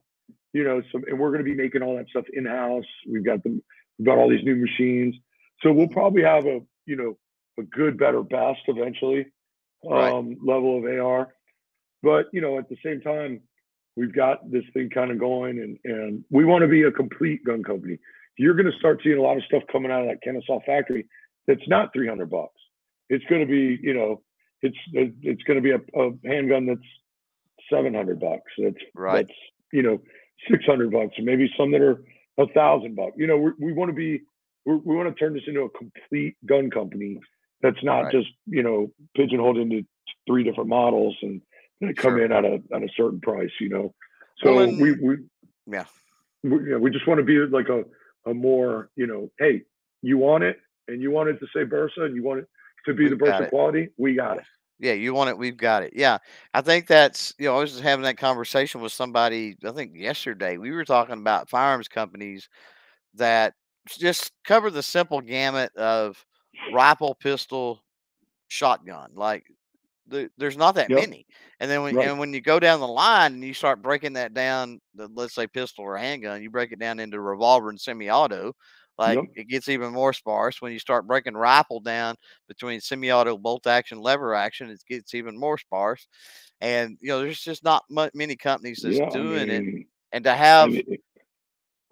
you know some and we're going to be making all that stuff in house we've got them we've got all these new machines so we'll probably have a you know a good better best eventually Right. um level of ar but you know at the same time we've got this thing kind of going and and we want to be a complete gun company you're going to start seeing a lot of stuff coming out of that kennesaw factory that's not 300 bucks it's going to be you know it's it's going to be a, a handgun that's 700 bucks that's Right. that's you know 600 bucks or maybe some that are a thousand bucks you know we we want to be we're, we want to turn this into a complete gun company that's not Right. just you know pigeonholed into three different models and they come Sure. in at a at a certain price you know so Well, we we Yeah. we, yeah, we just want to be like a a more you know hey you want it and you want it to say bersa and you want it to be We've the bersa quality we got it Yeah, you want it, we've got it. Yeah. I think that's you know, I was just having that conversation with somebody, I think yesterday. We were talking about firearms companies that just cover the simple gamut of rifle, pistol, shotgun. Like the, there's not that Yep. many. And then when Right. and when you go down the line and you start breaking that down, the, let's say pistol or handgun, you break it down into revolver and semi-auto. Like Yep. it gets even more sparse when you start breaking rifle down between semi-auto, bolt action, lever action. It gets even more sparse, and you know there's just not mu- many companies that's yeah I doing it. And to have and you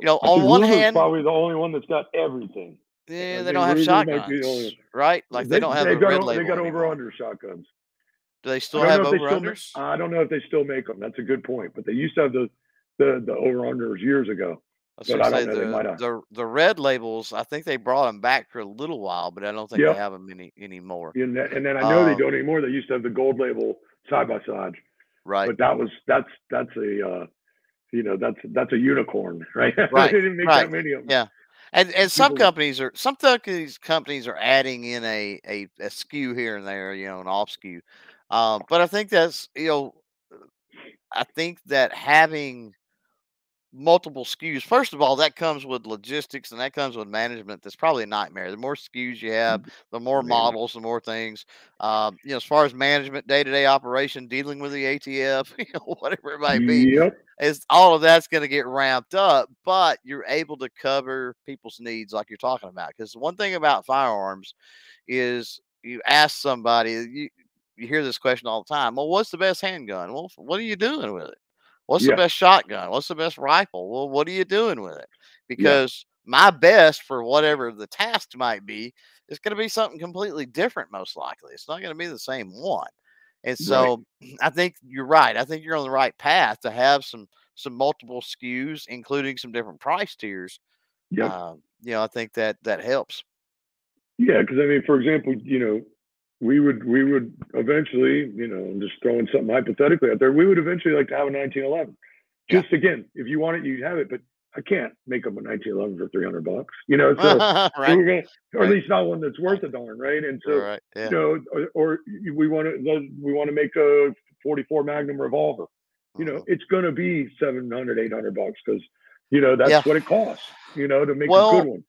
know on one Ruger's hand, probably the only one that's got everything yeah, I they don't have Ruger might be the shotguns, only- right? Like they, don't have they've the got red o- label they got anymore. over under shotguns Do they still have don't know if over they unders? I don't know if they still make them. That's a good point. But they used to have the the, the over unders years ago. But I don't say know, they the, the the red labels. I think they brought them back for a little while, but I don't think Yep. they have them any anymore. And, then- and then I know they Um, don't anymore. They used to have the gold label side by side, Right. but that was that's that's a uh, you know that's that's a unicorn, [LAUGHS] right? Right, they didn't make right. that many of them. Yeah. And and some People- companies are some companies companies are adding in a, a a SKU here and there, you know, an off SKU. Um, but I think that's you know, I think that having multiple SKUs, first of all, that comes with logistics and that comes with management. That's probably a nightmare. The more SKUs you have, the more models, the more things. Um, you know, as far as management, day to day operation, dealing with the ATF, [LAUGHS] you know, whatever it might be, Yep. is all of that's going to get ramped up, but you're able to cover people's needs like you're talking about. Because one thing about firearms is you ask somebody, you, you hear this question all the time. Well, what's the best handgun? Well, what are you doing with it? What's Yeah. the best shotgun? What's the best rifle? Well, what are you doing with it? Because my best for whatever the task might be is going to be something completely different, most likely. It's not going to be the same one. And Right. so [CLEARS THROAT] I think you're right. I think you're on the right path to have some some multiple SKUs, including some different price tiers. Yeah. Um, you know, I think that that helps. Yeah, because I mean, for example, you know, we would we would eventually, you know, I'm just throwing something hypothetically out there. We would eventually like to have a 1911. Yeah. Just again, if you want it, you have it. But I can't make them a 1911 for 300 bucks. You know, so [LAUGHS] right. we're gonna, or right. at least not one that's worth a darn, right? And so right. Yeah. you know, or, or we want to we want to make a 44 Magnum revolver. You know, Mhm. it's going to be 700, 800 bucks because, you know, that's Yeah. what it costs, you know, to make a good one.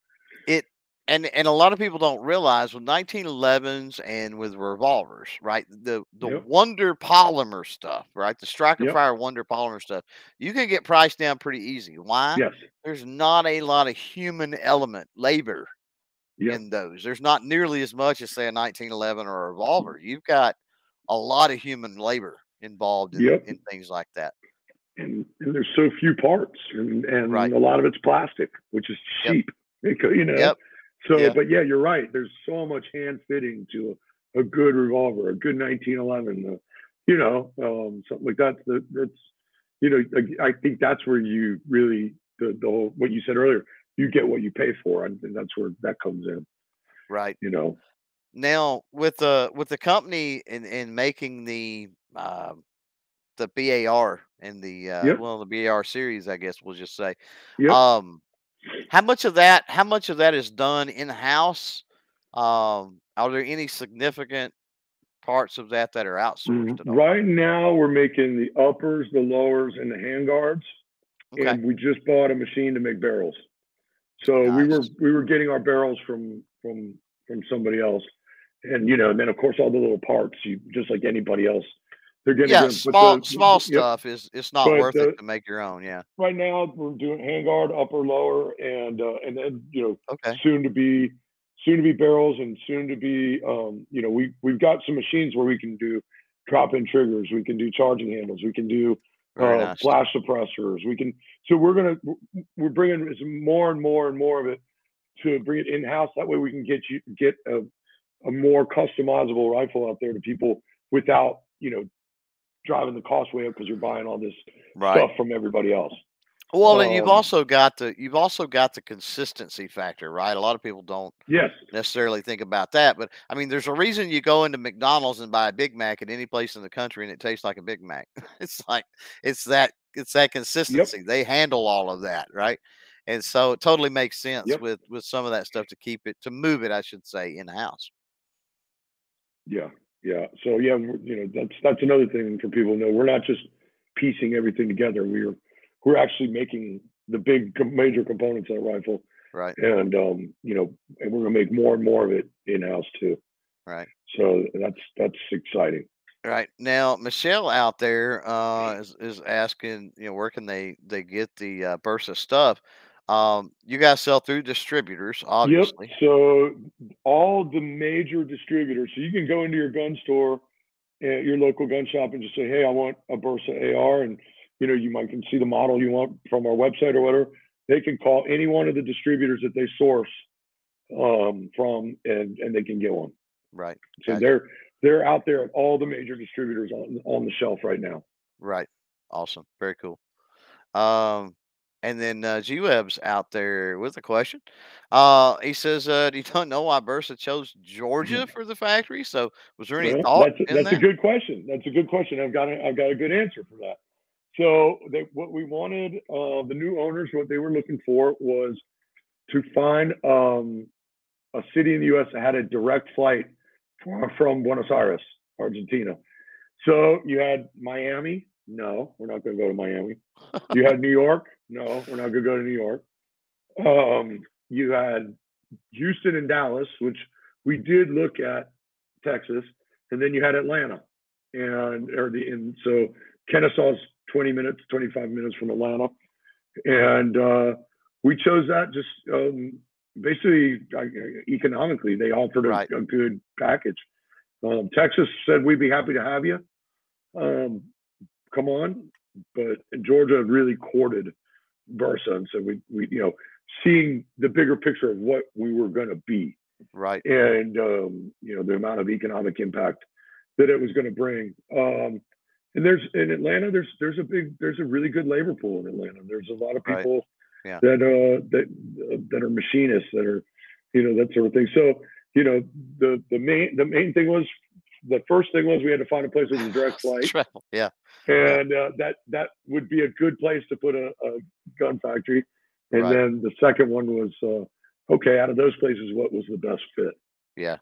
It and and a lot of people don't realize with 1911s and with revolvers, right? The the Yep. Wonder polymer stuff, right? The Striker Yep. Fire Wonder polymer stuff, you can get priced down pretty easy. Why? Yes. There's not a lot of human element, labor Yep. in those. There's not nearly as much as say a 1911 or a revolver. You've got a lot of human labor involved in, in things like that. and, and there's so few parts and, and Right. a lot of it's plastic which is cheap Because, you know Yep. So Yeah. but yeah you're right there's so much hand fitting to a, a good revolver a good 1911 uh, you know um, something like that that that's you know I, I think that's where you really the, the whole what you said earlier you get what you pay for and, and that's where that comes in Right. you know Now with the with the company in in making the um the BAR and the uh Yep. well the BAR series, I guess we'll just say. Yep. Um how much of that how much of that is done in house? Um are there any significant parts of that that are outsourced Mhm. at all? right now we're making the uppers the lowers and the handguards Okay. and we just bought a machine to make barrels. So we were we were getting our barrels from from from somebody else, and you know, and then of course all the little parts, you just like anybody else, they're getting Yeah, small the- small stuff is it's not worth the- it to make your own, yeah. Right now we're doing handguard, upper, lower, and uh, and then you know Okay. soon to be soon to be barrels and soon to be um, you know we we've got some machines where we can do drop in triggers, we can do charging handles, we can do uh, nice. flash suppressors. We can. So we're gonna we're bringing more and more and more of it to bring it in house. That way we can get you get a, a more customizable rifle out there to people without you know driving the cost way up because you're buying all this Right. stuff from everybody else. Well, and you've Um, also got the you've also got the consistency factor, right? A lot of people don't Yes. necessarily think about that, but I mean, there's a reason you go into McDonald's and buy a Big Mac at any place in the country, and it tastes like a Big Mac. [LAUGHS] It's like it's that it's that consistency. They handle all of that, right? And so it totally makes sense Yep. with with some of that stuff to keep it to move it, I should say, in house. Yeah. Yeah. So yeah, you know that's that's another thing for people to know. We're not just piecing everything together. We're we're actually making the big major components of the rifle Right, and um, you know, and we're gonna make more and more of it in house too. right. So that's that's exciting. Right now, Michelle out there uh, is is asking, you know, where can they they get the uh, Bersa stuff? Um, you guys sell through distributors, obviously. Yep. So all the major distributors. So you can go into your gun store, at your local gun shop, and just say, "Hey, I want a Bersa AR," and you know, you might can see the model you want from our website or whatever. They can call any one of the distributors that they source um, from, and and they can get one. Right, So Gotcha. they're they're out there at all the major distributors on on the shelf right now. right. Awesome, very cool. Um, and then uh, G Web's out there with a question. Uh, he says, uh, "Do "You [LAUGHS] don't know why Bersa chose Georgia for the factory? So, was there any Well, thought that's that's a good question. That's a good question. I've got a, I've got a good answer for that. So they, what we wanted, uh, the new owners, what they were looking for was to find um, a city in the U.S. that had a direct flight from, from Buenos Aires, Argentina. So you had Miami. No, we're not going to go to Miami. You had New York. No, we're not going to go to New York. Um, you had Houston and Dallas, which we did look at Texas, and then you had Atlanta, and or the and so Kennesaw's 20 minutes, 25 minutes from Atlanta, and uh, we chose that just um, basically uh, economically. They offered a, Right. a good package. Um, Texas said we'd be happy to have you. Um, come on, but Georgia really courted Bersa and so we we you know seeing the bigger picture of what we were going to be Right, and um, you know the amount of economic impact that it was going to bring. Um, and there's in Atlanta, there's there's a big there's a really good labor pool in Atlanta. There's a lot of Right. people Yeah. that uh that that are machinists that are you know that sort of thing. So you know the the main the main thing was the first thing was we had to find a place with a direct [LAUGHS] flight Travel. Yeah, and uh, that that would be a good place to put a, a gun factory. And Right. then the second one was uh, okay. Out of those places, what was the best fit? yeah.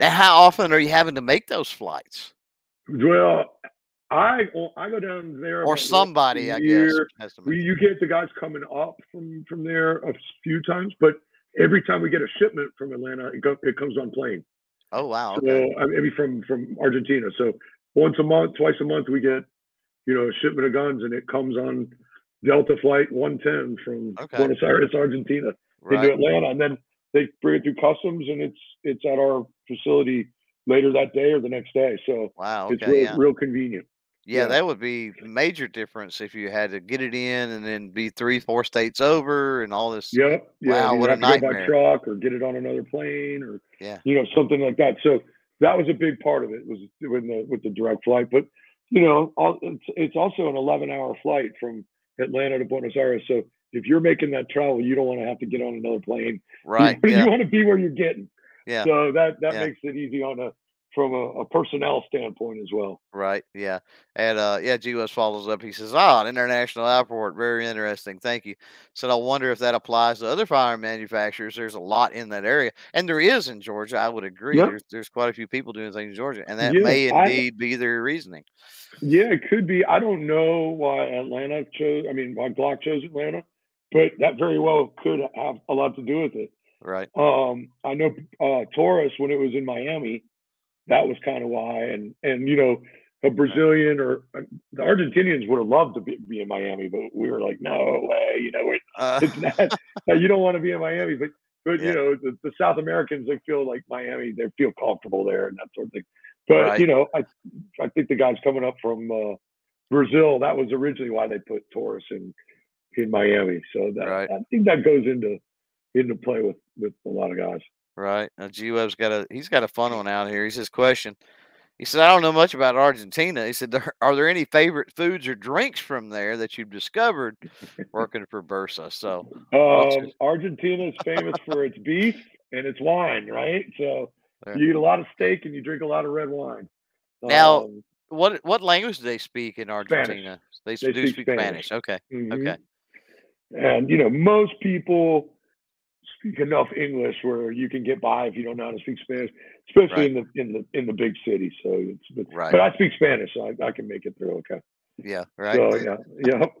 Now, how often are you having to make those flights? Well, I well, I go down there or about once a somebody, I guess. has to We you get the guys coming up from from there a few times, but every time we get a shipment from Atlanta, it, go, it comes on plane. Oh wow. So Okay. I maybe from from Argentina. So once a month, twice a month, we get you know a shipment of guns, and it comes on Delta Flight 110 from Okay. Buenos Aires, Argentina, into Right. Atlanta, and then they bring it through customs, and it's it's at our facility later that day or the next day. So Wow. it's real Yeah. real convenient. Yeah, Yeah. that would be major difference if you had to get it in and then be three, four states over and all this. Yep. Yeah. Wow, you what a have to go by nightmare. truck or get it on another plane or Yeah. you know something like that. So that was a big part of it was with the with the direct flight. But you know, all, it's it's also an 11 hour flight from Atlanta to Buenos Aires. So if you're making that travel, you don't want to have to get on another plane. [LAUGHS] Right. You, Yeah. want to be where you're getting. Yeah. So that that Yeah. makes it easy on a from a, a personnel standpoint as well. Right. Yeah. And uh yeah, G West follows up. He says, Ah, an international airport. Very interesting. Thank you. Said I wonder if that applies to other firearm manufacturers. There's a lot in that area. And there is in Georgia. I would agree. Yep. There's there's quite a few people doing things in Georgia. And that Yeah, may I- indeed be their reasoning. Yeah, it could be. I don't know why Atlanta chose. I mean, why Glock chose Atlanta, but that very well could have a lot to do with it. Right. Um, I know uh, Taurus when it was in Miami, that was kind of why, and and you know, a Brazilian or uh, the Argentinians would have loved to be, be in Miami, but we were like, no way, you know, it, Uh, it's not. [LAUGHS] you don't want to be in Miami, but but Yeah. you know, the, the South Americans they feel like Miami, they feel comfortable there and that sort of thing. But Right. you know, I I think the guys coming up from uh, Brazil, that was originally why they put Taurus in in Miami. So that Right. I think that goes into into play with with a lot of guys. Right. Now, G Web's got a he's got a fun one out here. He says, question. He said, I don't know much about Argentina. He said, Are there any favorite foods or drinks from there that you've discovered [LAUGHS] working for Bersa? So, Um, Argentina is famous for its beef and its wine, right? So you eat a lot of steak and you drink a lot of red wine. Now, Um, what what language do they speak in Argentina? They, They do speak speak Spanish. Spanish. Okay. mhm. Okay. And you know, most people speak enough English where you can get by if you don't know how to speak Spanish, especially in the in the in the big cities. So it's but, Right. but I speak Spanish, so I, I can make it through okay. Yeah. Right. So yeah, yeah. [LAUGHS]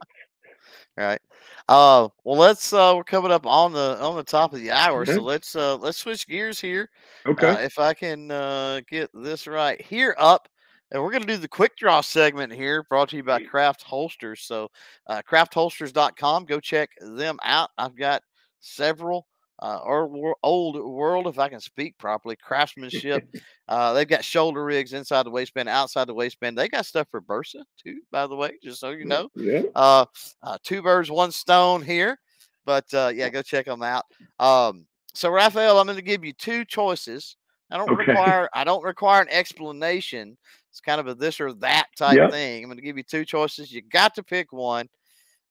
Right. Uh well let's uh we're coming up on the on the top of the hour. So Mhm. let's uh let's switch gears here. Okay. Uh, if I can uh, get this right here up, and we're going to do the quick draw segment here, brought to you by Craft Holsters. So, uh, craftholsters.com, go check them out. I've got several. Uh, or wor- old world, if I can speak properly, craftsmanship. [LAUGHS] uh, they've got shoulder rigs inside the waistband, outside the waistband. They got stuff for Bersa too, by the way, just so you know. Yeah. Uh, uh, two birds, one stone here. But uh, yeah, go check them out. Um, so Raphael, I'm going to give you two choices. I don't Okay. require I don't require an explanation. It's kind of a this or that type Yep. thing. I'm going to give you two choices. You got to pick one.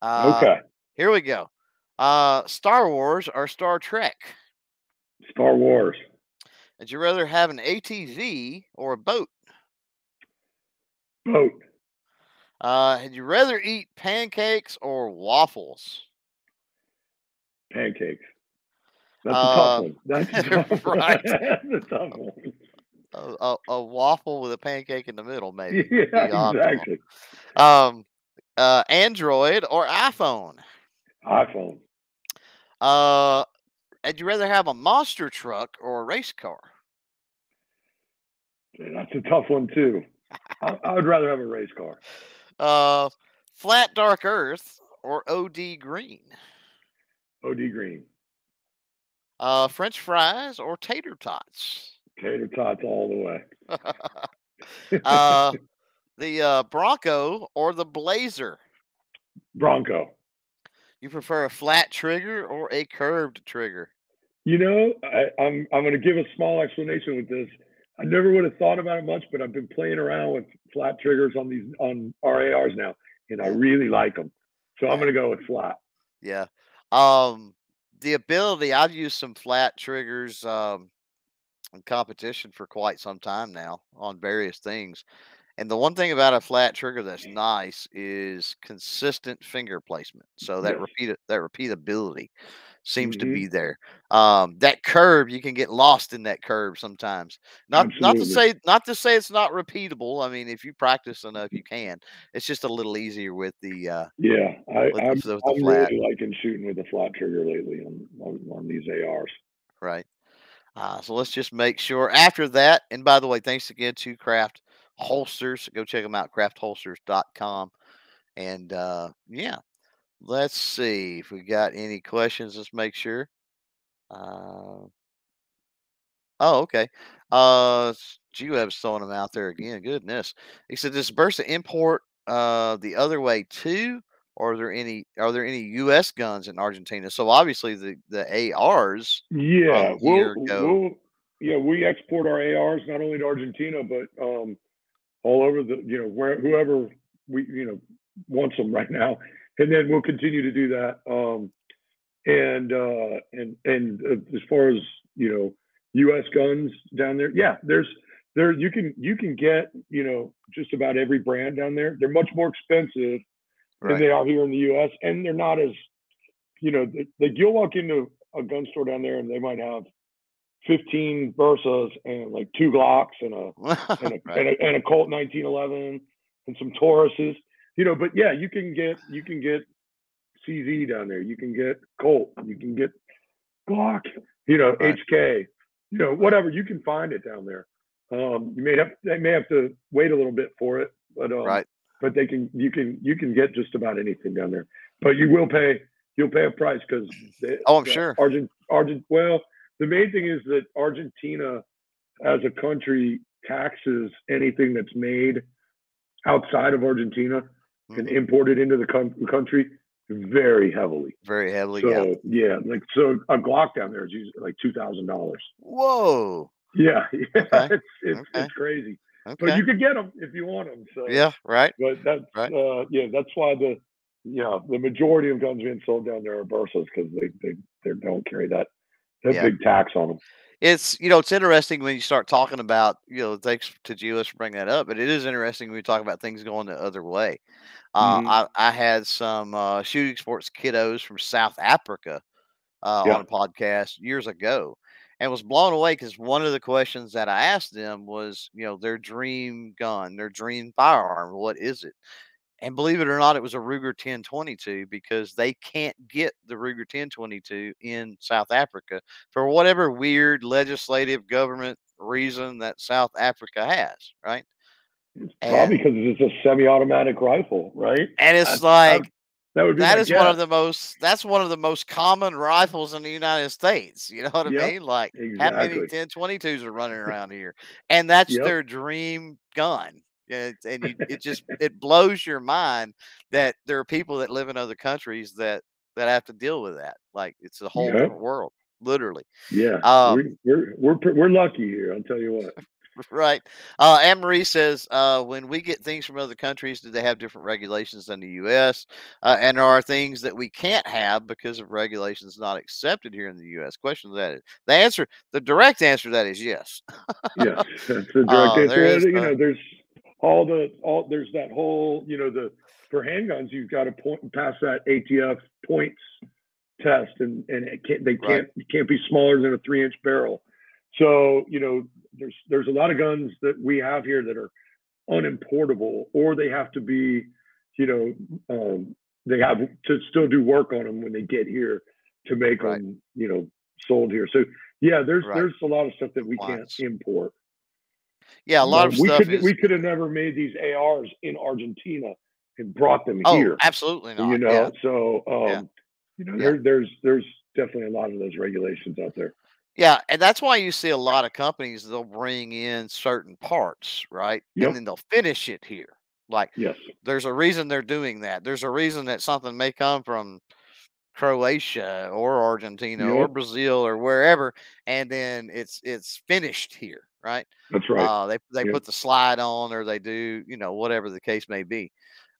Uh, Okay. Here we go. Uh, Star Wars or Star Trek? Star Wars. Would you rather have an ATV or a boat? Boat. Uh, had you rather eat pancakes or waffles? Pancakes. That's Uh, a tough one. [LAUGHS] [LAUGHS] [LAUGHS] That's a tough one. right. That's a tough one. A, a, a waffle with a pancake in the middle, maybe. Yeah, exactly. Um, uh, Android or iPhone? iPhone. Uh, would you rather have a monster truck or a race car? That's a tough one too. I, I would rather have a race car. [LAUGHS] Uh, flat dark Earth or OD green? OD Green. Uh, French fries or tater tots? [LAUGHS] Tater tots all the way. [LAUGHS] uh, the uh, Bronco or the Blazer? Bronco. You prefer a flat trigger or a curved trigger? You know, I, I'm I'm going to give a small explanation with this. I never would have thought about it much, but I've been playing around with flat triggers on these on RARs now, and I really like them. So I'm going to go with flat. Yeah. Um, the ability, I've used some flat triggers um, in competition for quite some time now on various things. And the one thing about a flat trigger that's nice is consistent finger placement. So that repeat that repeatability. seems to Mhm. be there. Um, that curve, you can get lost in that curve sometimes. Not not to say not to say it's not repeatable. I mean, if you practice enough, you can. It's just a little easier with the uh, Yeah, I, with I'm with the I'm flat, really liking shooting with the flat trigger lately on on, on these ARs. right? Uh, so let's just make sure. After that, and by the way, thanks again to Craft Holsters. Go check them out, craftholsters.com. And uh, yeah, let's see if we got any questions. Let's make sure. Uh, oh, okay. Uh, G-Web's throwing them out there again. Goodness. He said, does Bersa import uh, the other way too? Are there any are there any U.S. guns in Argentina? So obviously the the ARs Yeah, we'll we'll yeah we export our ARs not only to Argentina but um all over the you know where whoever we you know wants them right now, and then we'll continue to do that. Um, and uh, and and uh, as far as you know, U.S. guns down there, yeah, there's there you can you can get you know just about every brand down there. They're much more expensive than they are here in the U.S. and they're not as you know like you'll walk into a gun store down there and they might have 15 Bersas and like two Glocks and a [LAUGHS] and a, right. and a, and a Colt 1911 and some Tauruses, you know. But yeah, you can get you can get CZ down there. You can get Colt. You can get Glock. You know, Right. HK. You know, whatever. You can find it down there. Um, you may have they may have to wait a little bit for it, but um, Right. but they can you can you can get just about anything down there. But you will pay you'll pay a price because Oh, I'm sure. Argent Argent well the main thing is that Argentina as a country taxes anything that's made outside of Argentina and Mhm. imported into the coun- country very heavily. Very heavily. So yeah. yeah, like so a Glock down there is usually like two thousand dollars. Whoa. Yeah, [LAUGHS] yeah, Okay, it's it's, okay. it's crazy. But you could get them if you want them. So Yeah. Right. but that's Right. uh, yeah, that's why the yeah the majority of guns being sold down there are Bersas because they they they don't carry that Yeah. big tax on them. It's you know it's interesting when you start talking about you know thanks to Julius for bringing that up, but it is interesting when we talk about things going the other way. Uh, Mhm. I I had some uh, shooting sports kiddos from South Africa uh, Yeah. on a podcast years ago, and was blown away because one of the questions that I asked them was you know their dream gun, their dream firearm, what is it? And believe it or not, it was a Ruger 1022 because they can't get the Ruger 1022 in South Africa for whatever weird legislative government reason that South Africa has, right? Probably And because it's a semi-automatic rifle, right? and it's that, like that would be that is one of the most that's one of the most common rifles in the United States. You know what I Yep, mean? Like how many exactly. 1022s are running around here? And that's Yep. their dream gun. And, and you, it just [LAUGHS] it blows your mind that there are people that live in other countries that that have to deal with that. Like it's a whole Yep. different world, literally. Yeah. Um, We we're we're we're lucky here. I'll tell you what. [LAUGHS] right. Uh, Anne Marie says, uh, when we get things from other countries, do they have different regulations than the U.S.? Uh, and there are things that we can't have because of regulations not accepted here in the U.S. Question that is the answer. The direct answer to that is yes. Yes, [LAUGHS] that's the direct Uh, answer. is You know, there's all the all there's that whole you know the for handguns you've got to point pass that ATF points test and and it can't they can't you can't be smaller than a three inch barrel. So you know there's there's a lot of guns that we have here that are unimportable or they have to be you know um, they have to still do work on them when they get here to make Right. them you know sold here. So yeah, there's Right. there's a lot of stuff that we can't import. Yeah, a You lot know, of we stuff could is. we could have never made these ARs in Argentina and brought them Oh, here. absolutely You not. Yeah. know, so Yeah. um, you know, Yeah. there there's there's definitely a lot of those regulations out there. Yeah, and that's why you see a lot of companies they'll bring in certain parts, right? And then they'll finish it here. Like Yes. there's a reason they're doing that. There's a reason that something may come from Croatia or Argentina or Brazil or wherever, and then it's it's finished here, right? That's right. Uh, they they Yep. put the slide on or they do, you know, whatever the case may be.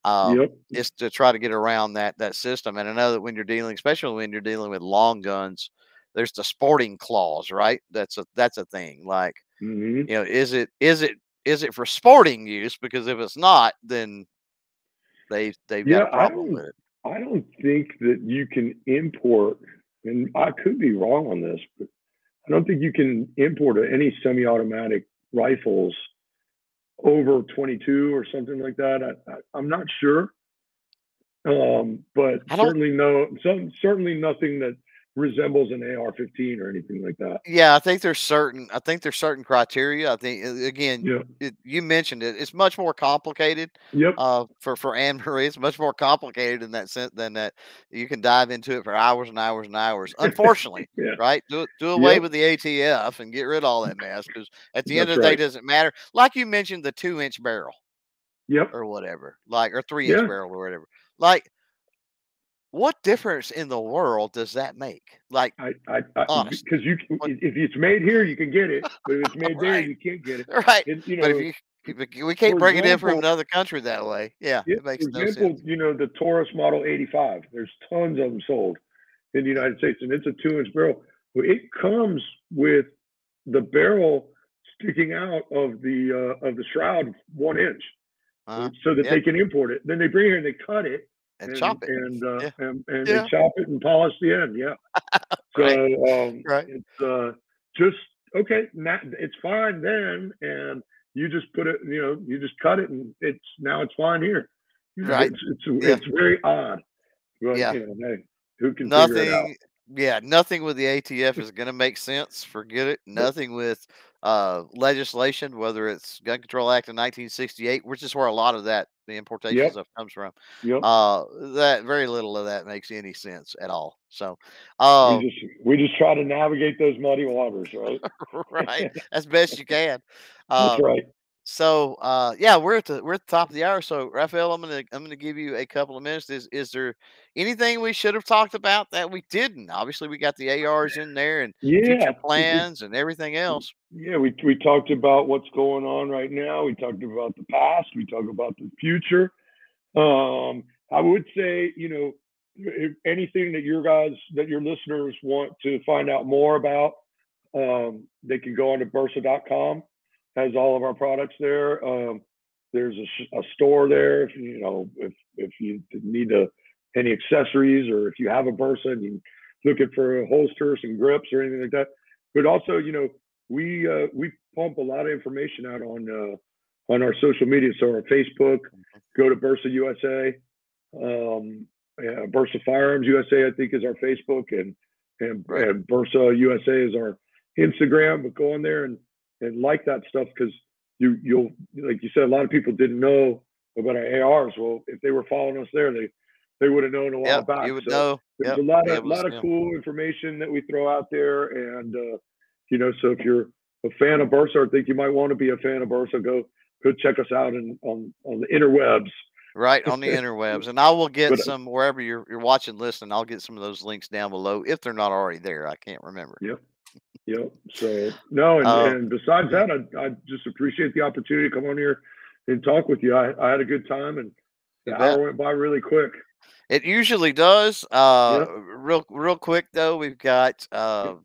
Um, Yep. it's to try to get around that that system. And I know that when you're dealing, especially when you're dealing with long guns, there's the sporting clause, right? That's a that's a thing. Like, hmm you know, is it is it is it for sporting use? Because if it's not, then they they've got Yeah, a I problem with it. I don't think that you can import and I could be wrong on this, but I don't think you can import any semi-automatic rifles over 22 or something like that. I, am not sure, um, but certainly no, some, certainly nothing that resembles an AR-15 or anything like that. Yeah, I think there's certain. I think there's certain criteria. I think again, yeah. it, you mentioned it. It's much more complicated. Yep. Uh, for for Anne Marie, [LAUGHS] it's much more complicated in that sense than that. You can dive into it for hours and hours and hours. [LAUGHS] Unfortunately, yeah. right? Do do away Yep. with the ATF and get rid of all that mess because at the end of the day, right. it doesn't matter. Like you mentioned, the two inch barrel Yep. or whatever, like or three inch Yeah. barrel or whatever. Like, what difference in the world does that make? Like, I, I, because you, can- if it's made here, you can get it, [LAUGHS] but if it's made there, you can't get it. right? And you know, But if you we- can't bring it in from another country that way, yeah, Yeah, it makes for no example, sense. you know, the Taurus Model 85, there's tons of them sold in the United States, and it's a two inch barrel. Well, it comes with the barrel sticking out of the uh, of the shroud one inch, Uh-huh. so that yeah. they can import it. Then they bring it here and they cut it And chop it. and uh, Yeah. and, and Yeah. they chop it and polish the end. Yeah. [LAUGHS] So um, Right. it's uh, just okay. It's fine then, and you just put it. You know, you just cut it, and it's now it's fine here. Right. It's it's, Yeah. it's very odd. But, Yeah. You know, hey, who can figure it out? Nothing. Yeah, nothing with the ATF is going to make sense. Forget it. Nothing with uh, legislation, whether it's Gun Control Act of 1968, which is where a lot of that the importation Yep. stuff comes from. Yep. Uh, that very little of that makes any sense at all. So, uh, we just we just try to navigate those muddy waters, right? [LAUGHS] right, as best you can. [LAUGHS] That's Uh, right. So uh yeah, we're at the we're at the top of the hour. So Raphael, I'm gonna I'm gonna give you a couple of minutes. Is is there anything we should have talked about that we didn't? Obviously, we got the ARs in there and Yeah. future plans and everything else. Yeah, we we talked about what's going on right now. We talked about the past. We talked about the future. Um, I would say, you know, if anything that your guys, that your listeners want to find out more about, um, they can go on to Bersa.com. Has all of our products there. Um, there's a, a store there. If you know, if if you need a, any accessories or if you have a Bersa and you're looking for holsters and grips or anything like that. But also, you know, we uh, we pump a lot of information out on uh, on our social media. So our Facebook, go to Bersa USA, um, uh, Bersa Firearms USA, I think is our Facebook, and and, Right. and Bersa USA is our Instagram. But go on there and and like that stuff because you you'll like you said, a lot of people didn't know about our ARs. Well, if they were following us there, they they would have known a while Yep, back. you would So- know. there's Yep, a lot of lot of 'em. cool information that we throw out there, and uh, you know, so if you're a fan of Bersa or think you might want to be a fan of Bersa, go go check us out in, on on the interwebs. Right on the [LAUGHS] interwebs, and I will get But, uh, some wherever you're you're watching, listening. I'll get some of those links down below if they're not already there. I can't remember. Yep. Yep. So no, and, Uh, and besides that, I, I just appreciate the opportunity to come on here and talk with you. I, I had a good time, and the bet. hour went by really quick. It usually does. Uh, real real quick though, we've got uh,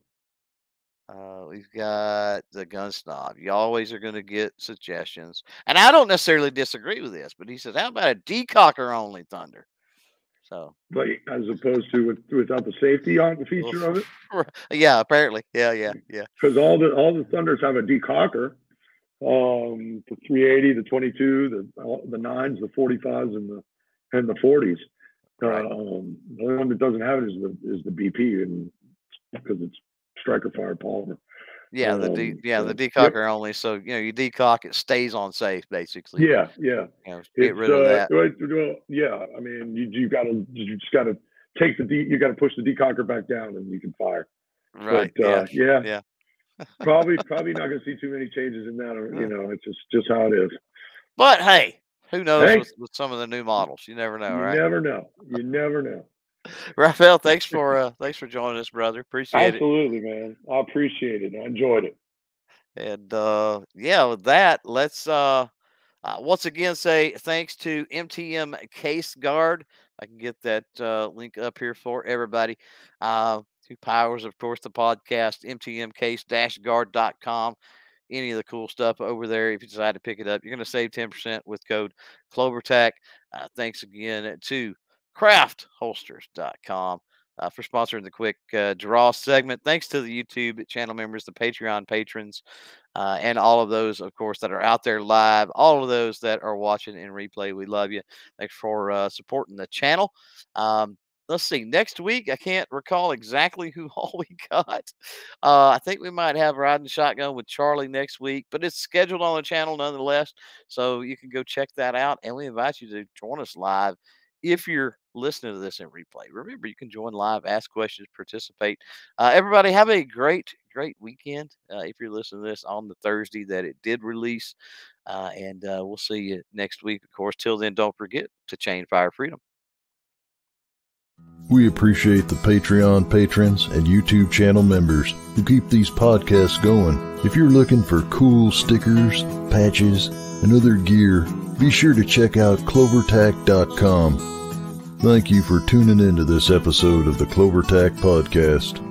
uh, we've got the gun snob. You always are going to get suggestions, and I don't necessarily disagree with this. But he says, "How about a decocker only thunder?" So But as opposed to with, without the safety on the feature of it, [LAUGHS] yeah, apparently, yeah, yeah, yeah. because all the all the Thunders have a decocker. Um, the 380, the 22, the the nines, the 45s, and the and the 40s. Right. Um, the only one that doesn't have it is the is the BP, and because it's striker fire polymer. Yeah, the de- Um, yeah the yep. decocker only. So you know, you decock it stays on safe basically. Yeah, yeah. you know, get It's, rid of uh, that. well, well, yeah, I mean, you you got to you just got to take the de- you got to push the decocker back down, and you can fire. Right. But, uh, yeah. yeah, yeah. probably [LAUGHS] probably not going to see too many changes in that. Or, you know, it's just just how it is. But hey, who knows Hey. with, with some of the new models? You never know, you right? never know. You never know. [LAUGHS] Raphael, thanks [LAUGHS] for uh, thanks for joining us, brother. Appreciate it. Absolutely, man. I appreciate it. I enjoyed it. it. And uh, yeah, with that, let's uh, uh, once again say thanks to MTM Case Gard. I can get that uh, link up here for everybody. Uh, who powers, of course, the podcast, mtmcase-gard.com. Any of the cool stuff over there. If you decide to pick it up, you're going to save 10% with code CloverTac. Uh, thanks again to craftholsters.com. uh, for sponsoring the quick uh, draw segment. Thanks to the YouTube channel members, the Patreon patrons, uh, and all of those, of course, that are out there live. All of those that are watching in replay, we love you. Thanks for uh, supporting the channel. Um, let's see. Next week, I can't recall exactly who [LAUGHS] all we got. Uh, I think we might have riding shotgun with Charlie next week, but it's scheduled on the channel nonetheless. So you can go check that out, and we invite you to join us live if you're listening to this in replay. Remember, you can join live, ask questions, participate. Uh, everybody, have a great, great weekend. Uh, if you're listening to this on the Thursday that it did release, uh, and uh, we'll see you next week, of course. Till then, don't forget to chain fire freedom. We appreciate the Patreon patrons and YouTube channel members who keep these podcasts going. If you're looking for cool stickers, patches, and other gear, be sure to check out clovertac.com. Thank you for tuning into this episode of the CloverTac Podcast.